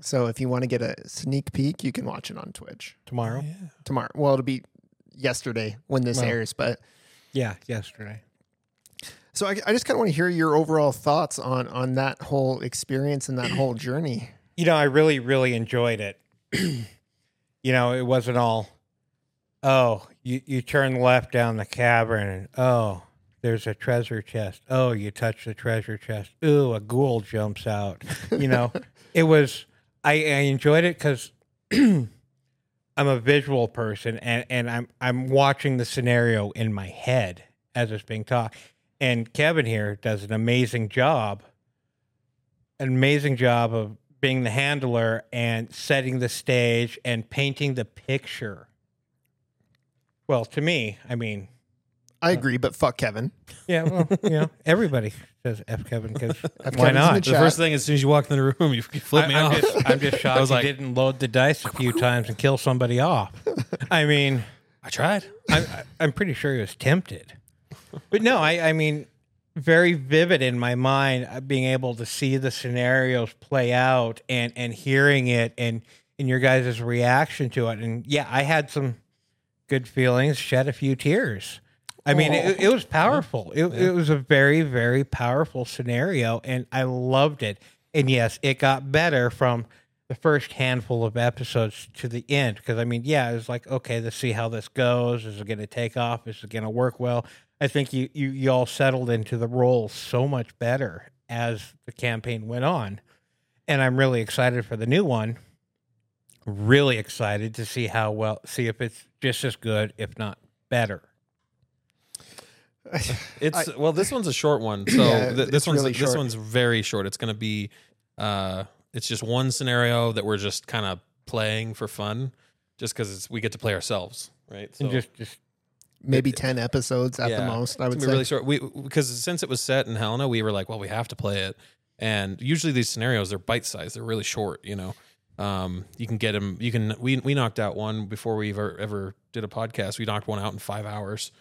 So if you want to get a sneak peek, you can watch it on Twitch Tomorrow? Oh, yeah. tomorrow. Well, it'll be yesterday when this Well. airs, but Yeah, yesterday. So I, I just kind of want to hear your overall thoughts on on that whole experience and that whole journey. You know, I really, really enjoyed it. (clears throat) you know, it wasn't all, oh, you, you turn left down the cavern and, oh, there's a treasure chest. Oh, you touch the treasure chest. Ooh, a ghoul jumps out. You know, (laughs) it was, I, I enjoyed it because (clears throat) I'm a visual person and, and I'm, I'm watching the scenario in my head as it's being taught. And Kevin here does an amazing job an amazing job of being the handler and setting the stage and painting the picture. Well, to me, I mean, I uh, agree, but fuck Kevin. Yeah, well, (laughs) you know, everybody says F Kevin because why Kevin's in not? the The chat. first thing as soon as you walk in the room, you (laughs) flip me I, am off. just, I'm just (laughs) shocked I was you didn't load the dice a few times and kill somebody off. I mean, I tried. I'm, I'm pretty sure he was tempted. But no, I, I mean, very vivid in my mind, uh, being able to see the scenarios play out and, and hearing it and, and your guys' reaction to it. And yeah, I had some good feelings, shed a few tears. I mean, it, it was powerful. It, it was a very, very powerful scenario, and I loved it. And yes, it got better from the first handful of episodes to the end because I mean, yeah, it was like, okay, let's see how this goes. Is it going to take off? Is it going to work well? I think you, you you all settled into the role so much better as the campaign went on, and I'm really excited for the new one. Really excited to see how well, see if it's just as good, if not better. (laughs) It's well, this one's a short one, so Yeah, th- this one's really this one's very short. It's going to be, uh, it's just one scenario that we're just kind of playing for fun, just because we get to play ourselves, right? So And just just Maybe ten episodes at the most. I would gonna say. be really short. We because since it was set in Helena, we were like, well, we have to play it, and usually these scenarios they're bite sized, they're really short, you know. Um, you can get them. You can. We we knocked out one before we ever ever did a podcast. We knocked one out in five hours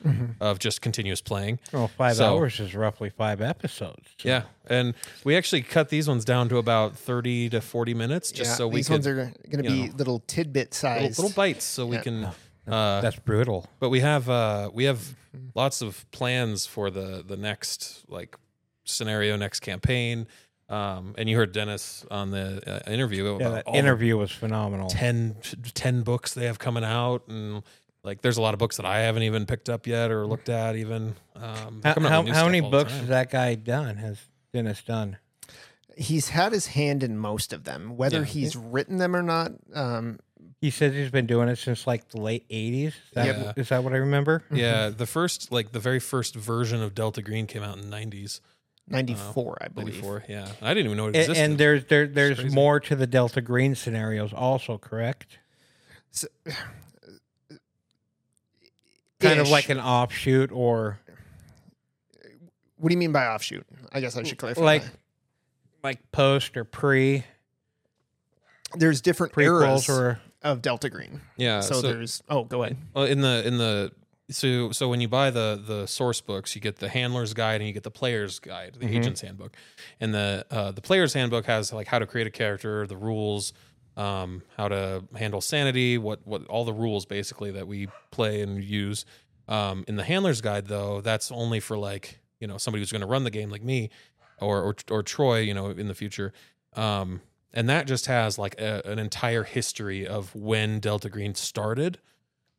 of just continuous playing. well, five So- hours is roughly five episodes. Yeah, and we actually cut these ones down to about thirty to forty minutes, just Yeah, so we these could ones are going to be know, little tidbit little, size. little bites, so we Yeah. can. Uh, That's brutal. but we have uh, we have lots of plans for the the next like scenario, next campaign. Um, and you heard Dennis on the uh, interview Yeah, that all the interview was phenomenal. 10, 10 books they have coming out, and like there's a lot of books that I haven't even picked up yet or looked at even. Um, How, how, how many books has that guy done? Has Dennis done? He's had his hand in most of them, whether Yeah. he's written them or not. Um, He says he's been doing it since like the late '80s. Is that, Yeah. is that what I remember? Yeah, mm-hmm. the first like the very first version of Delta Green came out in the 90s. 94, I believe. 94, yeah. I didn't even know it And, existed. and there's there there's more to the Delta Green scenarios, also correct? So- (sighs) Kind of like an offshoot, or What do you mean by offshoot? I guess I should clarify. like like post or pre there's different prequels eras or of Delta Green. yeah, so, there's oh, go ahead. Well, in the in the so so when you buy the the source books, you get the handler's guide and you get the player's guide, the Mhm. agent's handbook, and the uh, the player's handbook has like how to create a character, the rules, um, how to handle sanity, what what all the rules basically that we play and use. Um, in the handler's guide, though, that's only for like you know somebody who's going to run the game like me, or or or Troy, you know, in the future. Um, and that just has like a, an entire history of when Delta Green started.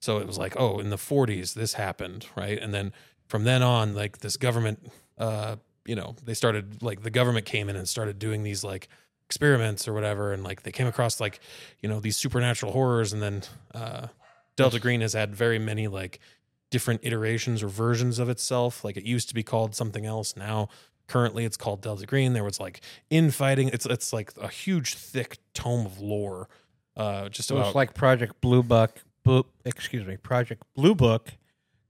So it was like, oh, in the 40s, this happened, right? And then from then on, like this government, uh, you know, they started like the government came in and started doing these like experiments or whatever, and like they came across like, you know, these supernatural horrors, and then uh, Delta Green has had very many like different iterations or versions of itself. Like it used to be called something else. Now, currently, it's called Delta Green. There was like infighting. It's it's like a huge, thick tome of lore. Uh, just about it's like Project Blue Book. Blue, excuse me, Project Blue Book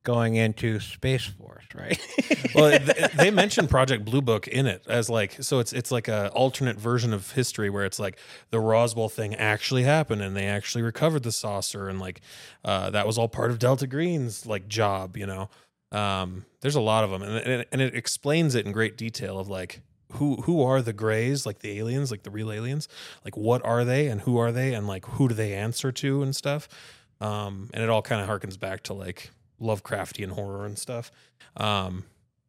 going into Space Force, right? (laughs) (laughs) well, th- they mentioned Project Blue Book in it as like so it's it's like a alternate version of history where it's like the Roswell thing actually happened and they actually recovered the saucer and like uh, that was all part of Delta Green's like job, you know. Um, there's a lot of them and and it, and it explains it in great detail of like who who are the grays like the aliens like the real aliens like what are they and who are they and like who do they answer to and stuff um and it all kind of harkens back to like Lovecraftian horror and stuff. Um,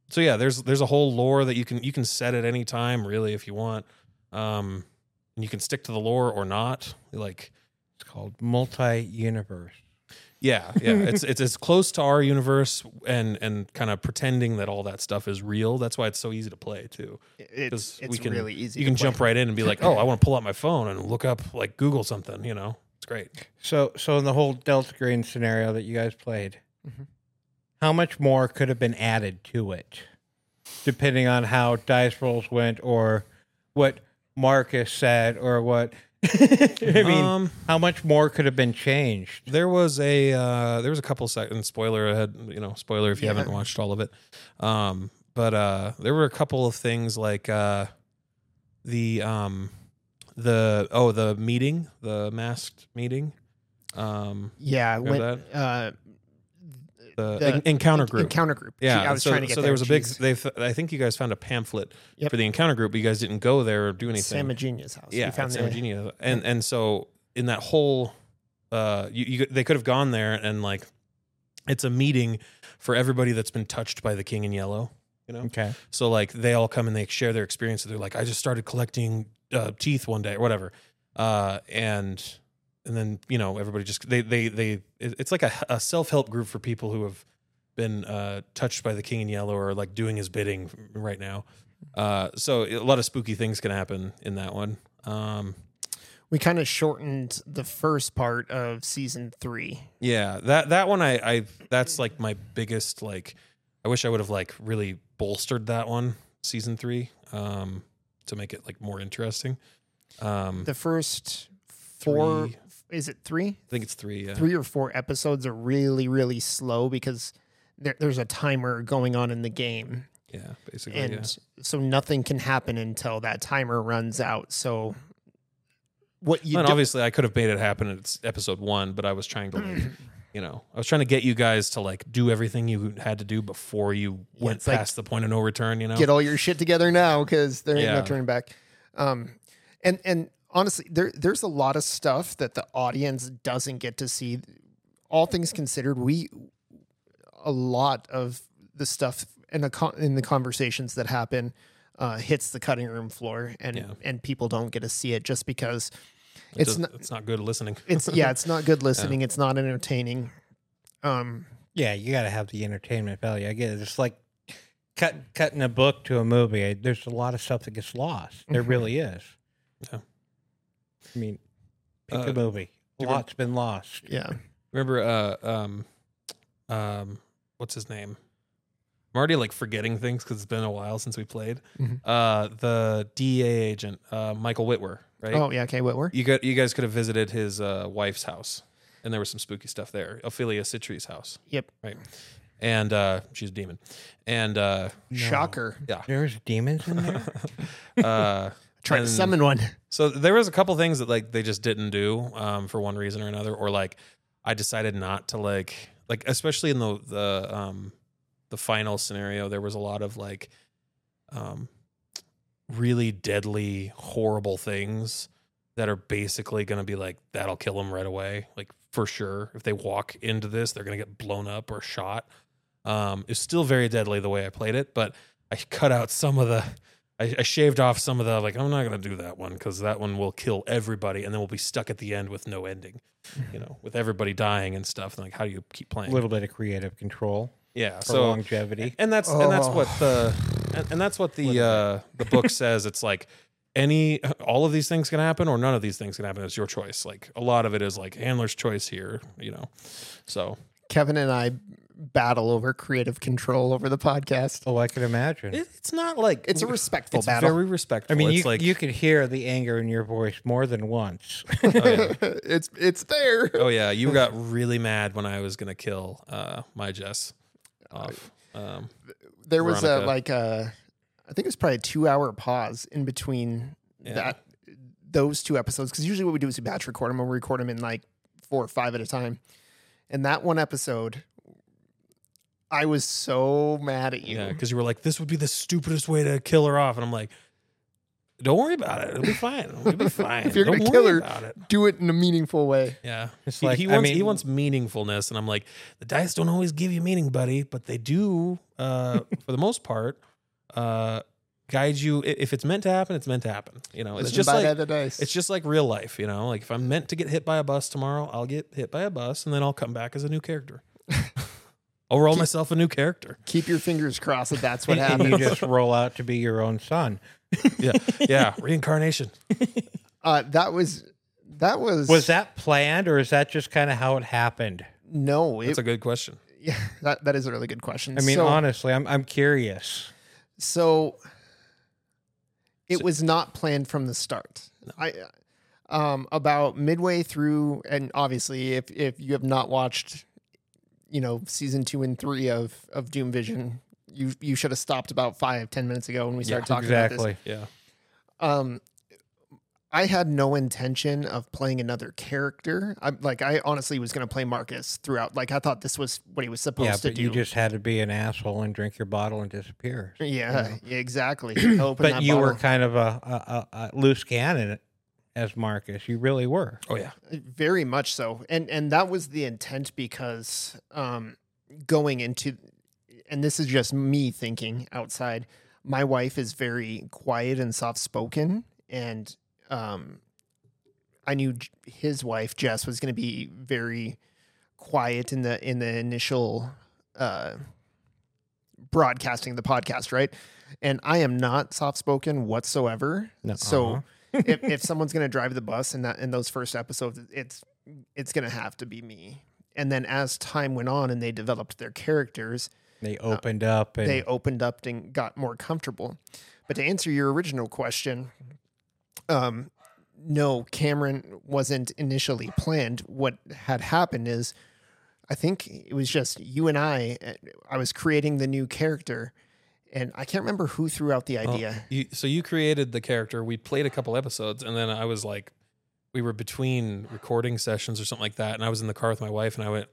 so yeah, there's there's a whole lore that you can you can set at any time really if you want. Um, and you can stick to the lore or not. Like it's called multi-universe. Yeah, yeah, (laughs) it's it's as close to our universe and and kind of pretending that all that stuff is real. That's why it's so easy to play too. It's, 'Cause it's we can- really easy. You can play. jump right in and be like, (laughs) oh, I want to pull out my phone and look up like Google something. You know, it's great. So, so in the whole Delta Green scenario that you guys played, Mhm. how much more could have been added to it, depending on how dice rolls went, or what Marcus said, or what (laughs) I mean, Um, how much more could have been changed? There was a uh, there was a couple seconds spoiler ahead, you know, spoiler if you Yeah. haven't watched all of it. Um, but uh, there were a couple of things like uh, the um, the oh the meeting, the masked meeting. Um, Yeah, when, Remember uh, the, The en- encounter group. encounter group. yeah, I was so, trying to get so there. was a big. They, I think you guys found a pamphlet Yep. for the encounter group, but you guys didn't go there or do anything. Sam Genius house. yeah, we found San the, and and so in that whole, uh, you, you they could have gone there and like, it's a meeting for everybody that's been touched by the King in Yellow. You know, Okay. so like they all come and they share their experience. They're like, I just started collecting uh, teeth one day or whatever, uh, and and then you know everybody just they they they it's like a, a self help group for people who have been uh, touched by the King in Yellow or like doing his bidding right now. Uh, so a lot of spooky things can happen in that one. Um, we kind of shortened the first part of season three. yeah, that that one I I that's like my biggest like. I wish I would have like really bolstered that one season three um, to make it like more interesting. Um, The first four Three. Is it three? I think it's three. Yeah. Three or four episodes are really really slow because there, there's a timer going on in the game, Yeah, basically. and yeah. so nothing can happen until that timer runs out. So what you and obviously, I could have made it happen at episode one, but I was trying to like, (clears throat) you know, I was trying to get you guys to like do everything you had to do before you Yeah, went it's like, past the point of no return. You know, get all your shit together now because there ain't Yeah. no turning back. Um, and and honestly, there there's a lot of stuff that the audience doesn't get to see. All things considered, we a lot of the stuff in the con- in the conversations that happen uh, hits the cutting room floor, and Yeah. and people don't get to see it just because It it's not it's not good listening. it's yeah it's not good (laughs) listening. It's not entertaining. Um, Yeah, you got to have the entertainment value. I get it. It's like cut cutting a book to a movie. There's a lot of stuff that gets lost. There Mhm. really is. Yeah. I mean, pick Uh, a movie. A lot's been lost. yeah, Remember, uh, um, um, what's his name? I'm already like forgetting things because it's been a while since we played. Mhm. Uh, the DEA agent, uh, Michael Whitwer, right? Oh yeah, okay, Whitwer. You got you guys could have visited his uh, wife's house, and there was some spooky stuff there. Ophelia Citri's house. Yep. Right. And uh, she's a demon. And uh, Shocker. yeah. There's demons in there. (laughs) uh, Try to summon one. So there was a couple things that like they just didn't do um, for one reason or another, or like I decided not to like like especially in the the um, the final scenario, there was a lot of like um, really deadly, horrible things that are basically going to be like that'll kill them right away, like for sure. If they walk into this, they're going to get blown up or shot. Um, it's still very deadly the way I played it, but I (laughs) cut out some of the. I, I shaved off some of the like. I'm not going to do that one because that one will kill everybody, and then we'll be stuck at the end with no ending. You know, with everybody dying and stuff. And like, how do you keep playing? a little bit of creative control yeah. for So longevity. and that's and that's Oh. what the and, and that's what the uh the book (laughs) says it's like any all of these things can happen or none of these things can happen it's your choice like a lot of it is like handler's choice here you know so Kevin and I battle over creative control over the podcast. Oh, I can imagine. it, it's not like It's a respectful it's battle. very respectful I mean, it's you, like you could hear the anger in your voice more than once. (laughs) oh, yeah. (laughs) it's it's there. oh yeah you got really mad when i was gonna kill uh my jess off um There was a like a, I think it was probably a two hour pause in between Yeah. that those two episodes because usually what we do is we batch record them and we record them in like four or five at a time. And that one episode, I was so mad at you. yeah because you were like this would be the stupidest way to kill her off and i'm like don't worry about it it'll be fine it'll be (laughs) fine If you're Don't gonna kill her, about it Do it in a meaningful way. Yeah, It's he, like- he I wants he mean- wants meaningfulness, and I'm like, the dice don't always give you meaning, buddy, but they do, uh, (laughs) for the most part, uh, guide you. If it's meant to happen, it's meant to happen. You know, it's Living just like the dice. it's just like real life. You know, like if I'm meant to get hit by a bus tomorrow, I'll get hit by a bus, and then I'll come back as a new character. (laughs) I'll roll myself a new character. Keep your fingers crossed that that's (laughs) what and you just roll out to be your own son. (laughs) Yeah, yeah, reincarnation. (laughs) Uh, that was that was Was that planned, or is that just kind of how it happened? no. It, That's a good question. yeah, that that is a really good question. I mean, so, honestly, I'm I'm curious. So it So- was not planned from the start. I Um, about midway through, and obviously, if if you have not watched, you know, season two and three of of Doom Vision, you you should have stopped about five ten minutes ago when we started talking about this. exactly. Yeah. um I had no intention of playing another character. I like I honestly was going to play Marcus throughout. Like I thought this was what he was supposed Yeah, to do. you just had to be an asshole and drink your bottle and disappear. yeah, exactly. (clears throat) But you were kind of a, a, a, a loose cannon as Marcus. You really were. Oh yeah. very much so, and and that was the intent because um going into, and this is just me thinking outside. My wife is very quiet and soft spoken, and um, I knew his wife Jess was going to be very quiet in the in the initial uh, broadcasting the podcast, right? And I am not soft spoken whatsoever. No, So uh-huh. If if (laughs) someone's going to drive the bus in that in those first episodes, it's it's going to have to be me. And then as time went on and they developed their characters, They opened up and they opened up and got more comfortable. But to answer your original question, um, no, Cameron wasn't initially planned. What had happened is, I think it was just you and I. uh, I was creating the new character, and I can't remember who threw out the idea. you, so you created the character. We played a couple episodes, and then I was like, we were between recording sessions or something like that, and I was in the car with my wife, and I went,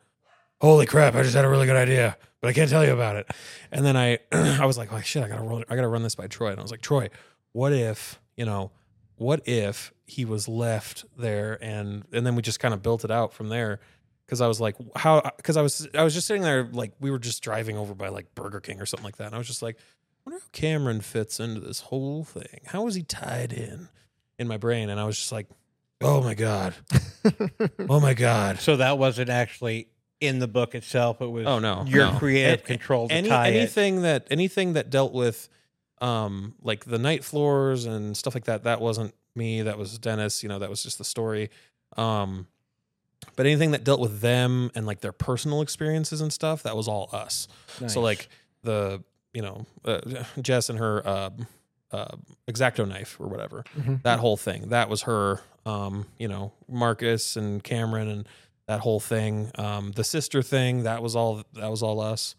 "Holy crap! I just had a really good idea, but I can't tell you about it." And then I, (clears throat) I was like, "Oh shit! I gotta roll. I gotta run this by Troy." And I was like, "Troy, what if you know?" What if he was left there and and then we just kind of built it out from there because I was like how because I was I was just sitting there like we were just driving over by like Burger King or something like that and I was just like I wonder how Cameron fits into this whole thing. How is he tied in in my brain? And I was just like, oh my God. (laughs) oh my God. so that wasn't actually in the book itself. It was Oh, no, your no. creative A- control to Any, tie it. anything that anything that dealt with um like the night floors and stuff like that, that wasn't me. That was Dennis. You know, that was just the story. Um but anything that dealt with them and like their personal experiences and stuff, that was all us. Nice. So like the you know uh, Jess and her uh, uh, exacto knife or whatever Mhm. that whole thing that was her. Um, you know Marcus and Cameron and that whole thing. Um, the sister thing that was all that was all us.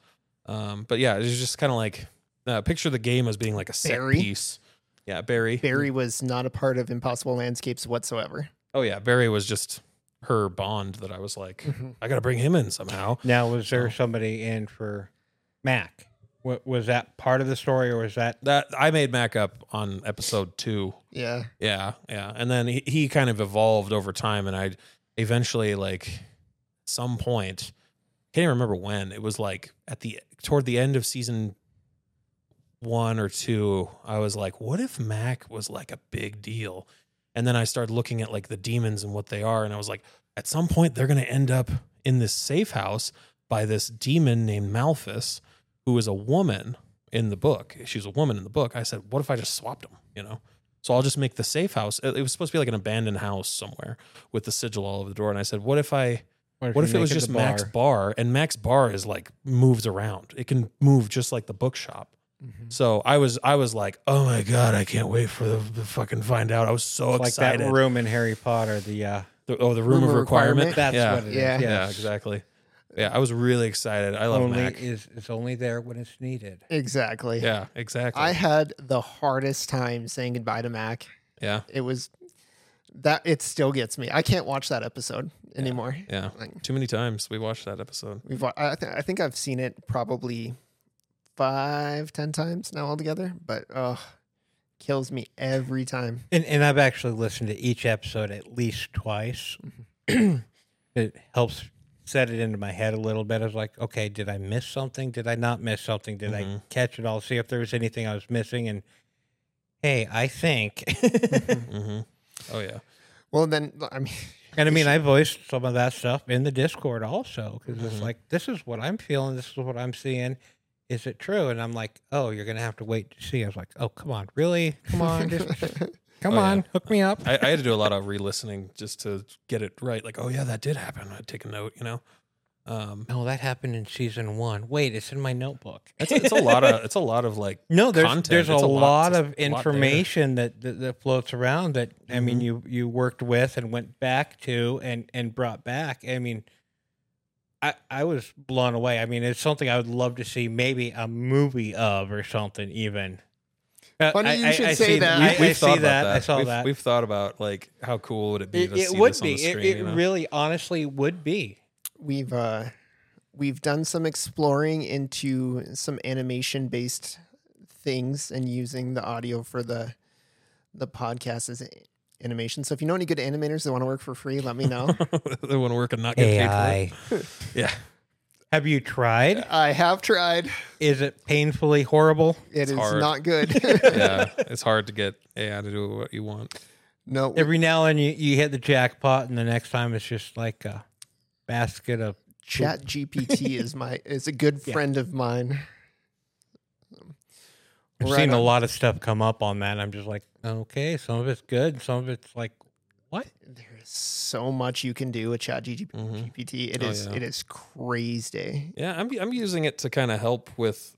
Um, but yeah, it was just kind of like uh, picture the game as being like a set Barry? piece. Yeah, Barry. Barry was not a part of Impossible Landscapes whatsoever. Oh yeah, Barry was just her bond that I was like, Mhm. I got to bring him in somehow. now, was there So- somebody in for Mac? Wa- was that part of the story, or was that That I made Mac up on episode two. Yeah. Yeah, yeah. And then he, he kind of evolved over time and I eventually like some point can't even remember when. It was like at the toward the end of season 1 or 2, I was like, what if Mac was like a big deal? And then I started looking at like the demons and what they are and I was like, at some point they're going to end up in this safe house by this demon named Malphus who is a woman in the book. She's a woman in the book. I said, what if I just swapped them, you know? So I'll just make the safe house. It was supposed to be like an abandoned house somewhere with the sigil all over the door. And I said, what if I, what you if it was just bar? bar and Mac's bar is like moves around. It can move just like the bookshop. Mm-hmm. So I was, I was like, oh my God, I can't wait for the, the fucking find out. I was so like excited. that room in Harry Potter? The uh, The- oh, the room, of requirement. that's yeah. what it is. Yeah. Yeah, Yes. exactly. Yeah. I was really excited. I love only Mac. is it's only there when it's needed. Exactly. Yeah, exactly. I had the hardest time saying goodbye to Mac. yeah. It was that it still gets me. I can't watch that episode anymore. Yeah. Like, Too many times we watched that episode. we've I, th- I think I've seen it probably five, ten times now altogether, but oh, kills me every time. And and I've actually listened to each episode at least twice. it helps set it into my head a little bit. I was like, okay, did I miss something? Did I not miss something? Did I Mhm. catch it all? See if there was anything I was missing. And hey, I think. (laughs) hmm Oh yeah. Well, then I mean, (laughs) and I mean, I voiced some of that stuff in the Discord also because it's Mhm. like, this is what I'm feeling. This is what I'm seeing. Is it true? And I'm like, oh, you're gonna have to wait to see. I was like, oh, come on, really? Come on, just, (laughs) come Oh, yeah. on, hook me up. I, I had to do a lot of re-listening just to get it right. Like, oh yeah, that did happen. I'd take a note, you know. Um, Oh, that happened in season one. Wait, it's in my notebook. it's, it's a lot of it's a lot of like No, there's content. there's a, It's a lot- lot, it's a of lot information that, that that floats around that I mean Mhm. you you worked with and went back to and and brought back. I mean, I I was blown away. I mean, it's something I would love to see maybe a movie of or something even. Uh, Funny I- you I- should I say that. We've, we've I thought see about that. that. I saw we've, that. We've thought about like how cool would it be it to it see would this be. on the It, screen. it you know? really, honestly, would be. we've uh we've done some exploring into some animation based things and using the audio for the the podcast as a- animation. So if you know any good animators that want to work for free, let me know. (laughs) they want to work and not get paid for it. (laughs) Yeah. Have you tried? I have tried. Is it painfully horrible? It is hard. not good. (laughs) Yeah. It's hard to get AI to do what you want. no, Every now and you, you hit the jackpot, and the next time it's just like a basket of Chat GPT is my is a good Yeah. friend of mine. I've Right seen a lot of stuff come up on that. And I'm just like, okay, some of it's good, some of it's like, what? There is so much you can do with Chat GPT. Mhm. It Oh, is yeah. it is crazy. Yeah, I'm I'm using it to kind of help with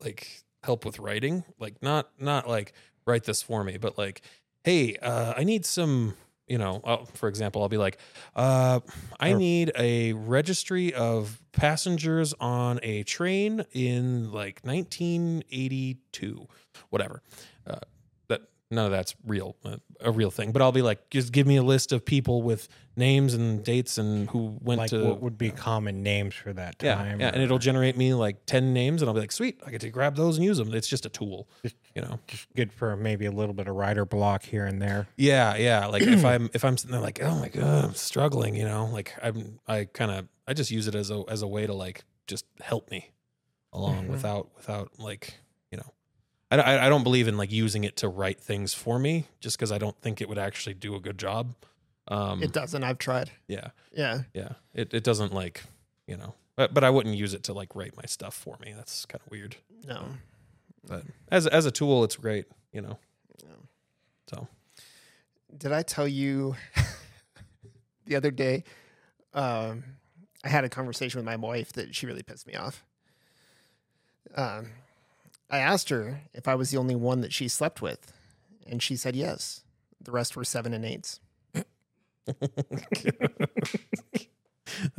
like help with writing. Like not not like write this for me, but like, hey, uh, I need some. You know, uh, for example, I'll be like, uh, I need a registry of passengers on a train in like 1982, whatever. Uh, none of that's real, uh, a real thing. But I'll be like, just give me a list of people with names and dates and who went Like to what would be common names for that yeah, time? yeah, and or it'll generate me like ten names, and I'll be like, sweet, I get to grab those and use them. It's just a tool, Just- you know. just good for maybe a little bit of writer block here and there. Yeah, yeah. Like if (clears throat) I'm if I'm sitting there like, oh my god, I'm struggling, you know. Like I'm I kind of I just use it as a as a way to like just help me along Mhm. without without like. I, I I don't believe in like using it to write things for me just because I don't think it would actually do a good job. Um, It doesn't. I've tried. yeah, Yeah. yeah. It it doesn't like you know, but, but I wouldn't use it to like write my stuff for me. That's kind of weird. No. But as as a tool, it's great. You know. no. So Did I tell you (laughs) the other day? Um, I had a conversation with my wife that she really pissed me off. Um, I asked her if I was the only one that she slept with, and she said yes. The rest were seven and eights. (laughs) that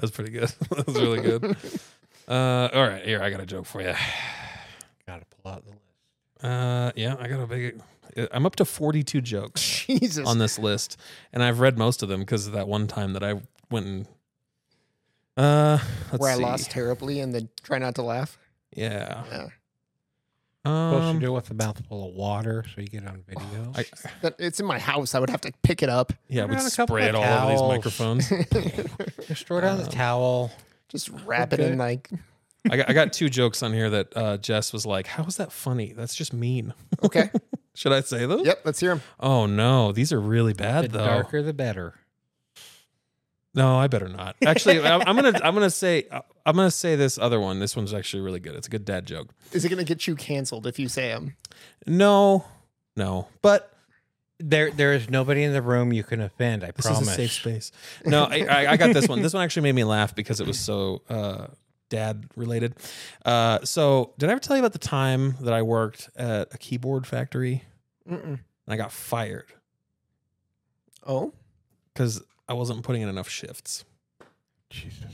was pretty good. (laughs) that was really good. (laughs) Uh, all right, here I got a joke for you. Got to pull out the list. Uh, yeah, I got a big. I'm up to 42 jokes Jesus. on this list, and I've read most of them because of that one time that I went and. Uh, let's where I see. lost terribly and then try not to laugh. Yeah. Yeah. Supposed Um, to do it with a mouthful of water so you get on (sighs) video. I, But it's in my house. I would have to pick it up. yeah, Put we'd on a couple spray it of all over these towels. microphones. (laughs) Just throw it on the Um, towel. Just wrap it Okay. in like I got I got two (laughs) jokes on here that uh, Jess was like, "How is that funny? That's just mean." okay. (laughs) Should I say them? yep, let's hear them. Oh no, these are really bad The though. darker, the better. No, I better not. Actually, I'm, I'm gonna I'm gonna say I'm gonna say this other one. This one's actually really good. It's a good dad joke. Is it going to get you canceled if you say them? No, no, but There, there is nobody in the room you can offend. I this promise. is a safe space. No, I, I, I got this one. (laughs) This one actually made me laugh because it was so uh, dad related. Uh, so, did I ever tell you about the time that I worked at a keyboard factory Mm-mm. and I got fired Oh, because I wasn't putting in enough shifts? Jesus.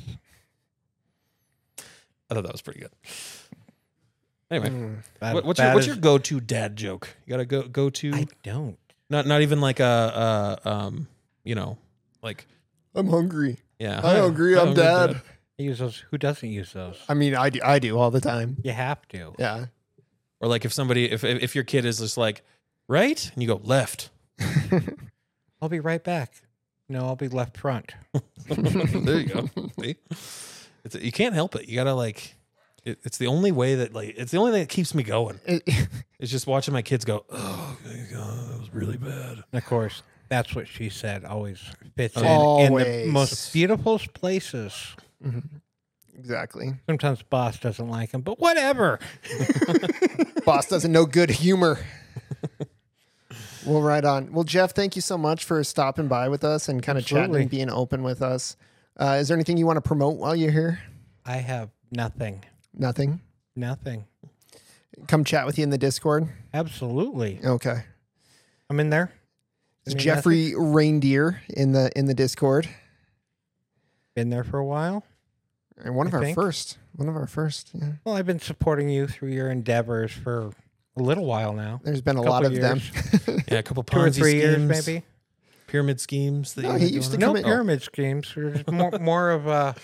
I thought that was pretty good. Anyway, Mm. That- what, what's your that what's is- your go to dad joke? You got to go go to I don't. not not even like a, a um you know like I'm hungry. yeah I agree. I'm hungry dad. I use those. Who doesn't use those? I mean, I do. I do all the time. You have to. Yeah. or like if somebody if if if your kid is just like right and you go left (laughs) (laughs) I'll be right back. No, I'll be left front. there you go See? It's, you can't help it you gotta like it, it's the only way that like it's the only thing that keeps me going (laughs) it's just watching my kids go oh God, that was really bad And of course, that's what she said. Always fits in in the most beautiful places. Mhm. Exactly. Sometimes boss doesn't like him, but whatever. (laughs) Boss doesn't know good humor. (laughs) well, right on. Well, Jeff, thank you so much for stopping by with us and kind of chatting and being open with us. Uh, is there anything you want to promote while you're here? I have nothing. Nothing. Nothing. Come chat with you in the Discord. Absolutely. Okay. I'm in there. Is Any Jeffrey Reindeer in the in the Discord? Been there for a while. And one of I our think. first. One of our first. Yeah. Well, I've been supporting you through your endeavors for a little while now. There's been a Couple lot of them. (laughs) Yeah, a couple Two or Ponzi three years, maybe. pyramid schemes. That No, you he used to No come in- pyramid schemes. More, (laughs) more of a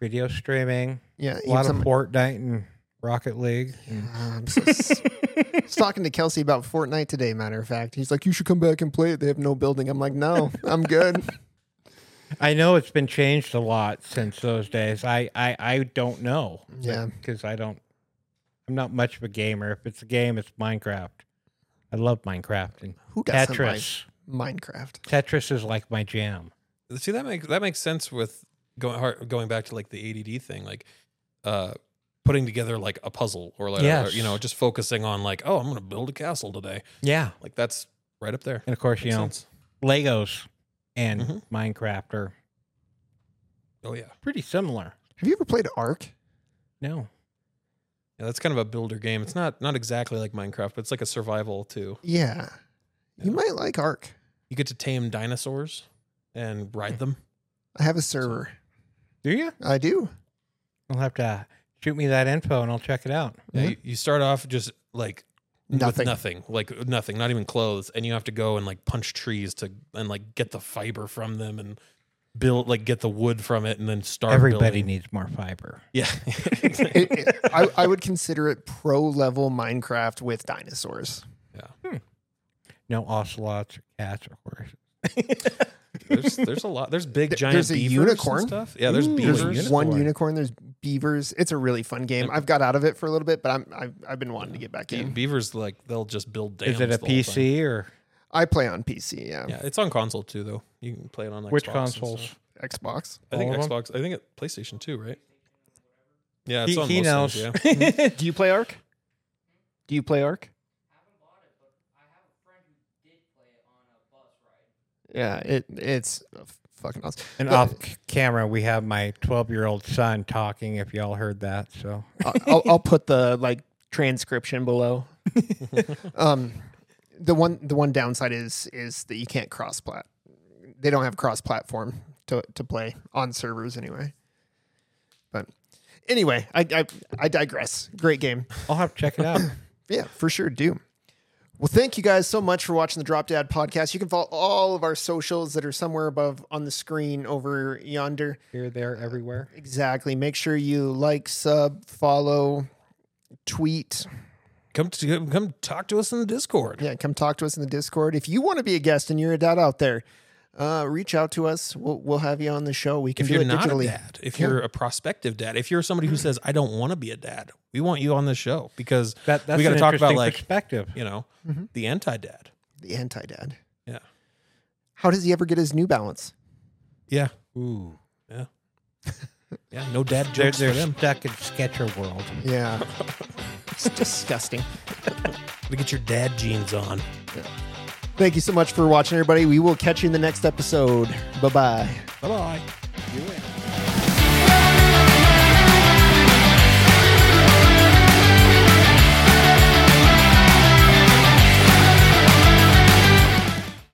video streaming, yeah. a lot of on- Fortnite and Rocket League. and- Uh, I'm so s- (laughs) I was talking to Kelsey about Fortnite today. Matter of fact, he's like, "You should come back and play it. They have no building." I'm like, "No, I'm good." I know it's been changed a lot since those days. I I, I don't know. Yeah. because I don't. I'm not much of a gamer. If it's a game, it's Minecraft. I love Minecraft and Who doesn't Tetris. like Minecraft? Tetris is like my jam. See that makes that makes sense with going har- going back to like the ADD thing, like uh, putting together like a puzzle or like or, you know just focusing on like oh I'm gonna build a castle today. Yeah, Like that's right up there. and of course, you Makes know, sense. Legos and Mhm. Minecraft are Oh yeah, pretty similar. Have you ever played Ark? No, yeah. That's kind of a builder game. It's not not exactly like Minecraft, but it's like a survival too. Yeah, you might like Ark. You get to tame dinosaurs and ride them. I have a server. do you? I do. I'll have to shoot me that info and I'll check it out. Yeah, you, you start off just like Nothing. with nothing, like nothing, not even clothes, and you have to go and like punch trees to and like get the fiber from them and build like get the wood from it and then start. Everybody building. needs more fiber. yeah. It- (laughs) it- I, I would consider it pro level Minecraft with dinosaurs. Yeah. Hmm. No ocelots or cats or horses. (laughs) there's there's a lot. There's big giant there's a beavers unicorn. and stuff. Yeah, there's Ooh, beavers. there's There's unicorn. one unicorn. There's beavers. It's a really fun game. I've got out of it for a little bit, but I'm I've, I've been wanting to get back in. beavers like they'll just build dams. Is it a the whole time. PC or I play on PC. Yeah, Yeah, it's on console too though. You can play it on Xbox which and consoles? stuff. Xbox. I think All of? Xbox. I think it PlayStation too, right? Yeah, it's He, on he most knows. things, yeah. (laughs) Do you play Ark? Do you play Ark? Yeah, it it's fucking awesome. And But- off c- camera, we have my 12 year old son talking. If y'all heard that, so I'll, I'll, I'll put the like transcription below. (laughs) um, the one the one downside is is that you can't cross plat. They don't have cross platform to to play on servers anyway. But anyway, I I, I digress. Great game. I'll have to check it out. (laughs) Yeah, for sure. Do. Well, thank you guys so much for watching the Drop Dad podcast. You can follow all of our socials that are somewhere above on the screen over yonder. Here, there, everywhere. Exactly. Make sure you like, sub, follow, tweet. Come to come talk to us in the Discord. Yeah, come talk to us in the Discord. If you want to be a guest and you're a dad out there, uh, reach out to us. We'll we'll have you on the show. We can If do you're it not digitally. a dad, if Yeah. you're a prospective dad, if you're somebody who says I don't want to be a dad, we want you on the show because That, that's we got to talk about like perspective. you know Mhm. the anti-dad. The anti dad. Yeah, How does he ever get his New Balance? yeah, Ooh, yeah. (laughs) Yeah, no dad they're, they're for them. stuck in Sketcher world. Yeah, (laughs) it's disgusting. We get your dad jeans on. Thank you so much for watching, everybody. We will catch you in the next episode. Bye bye. Bye bye. You win.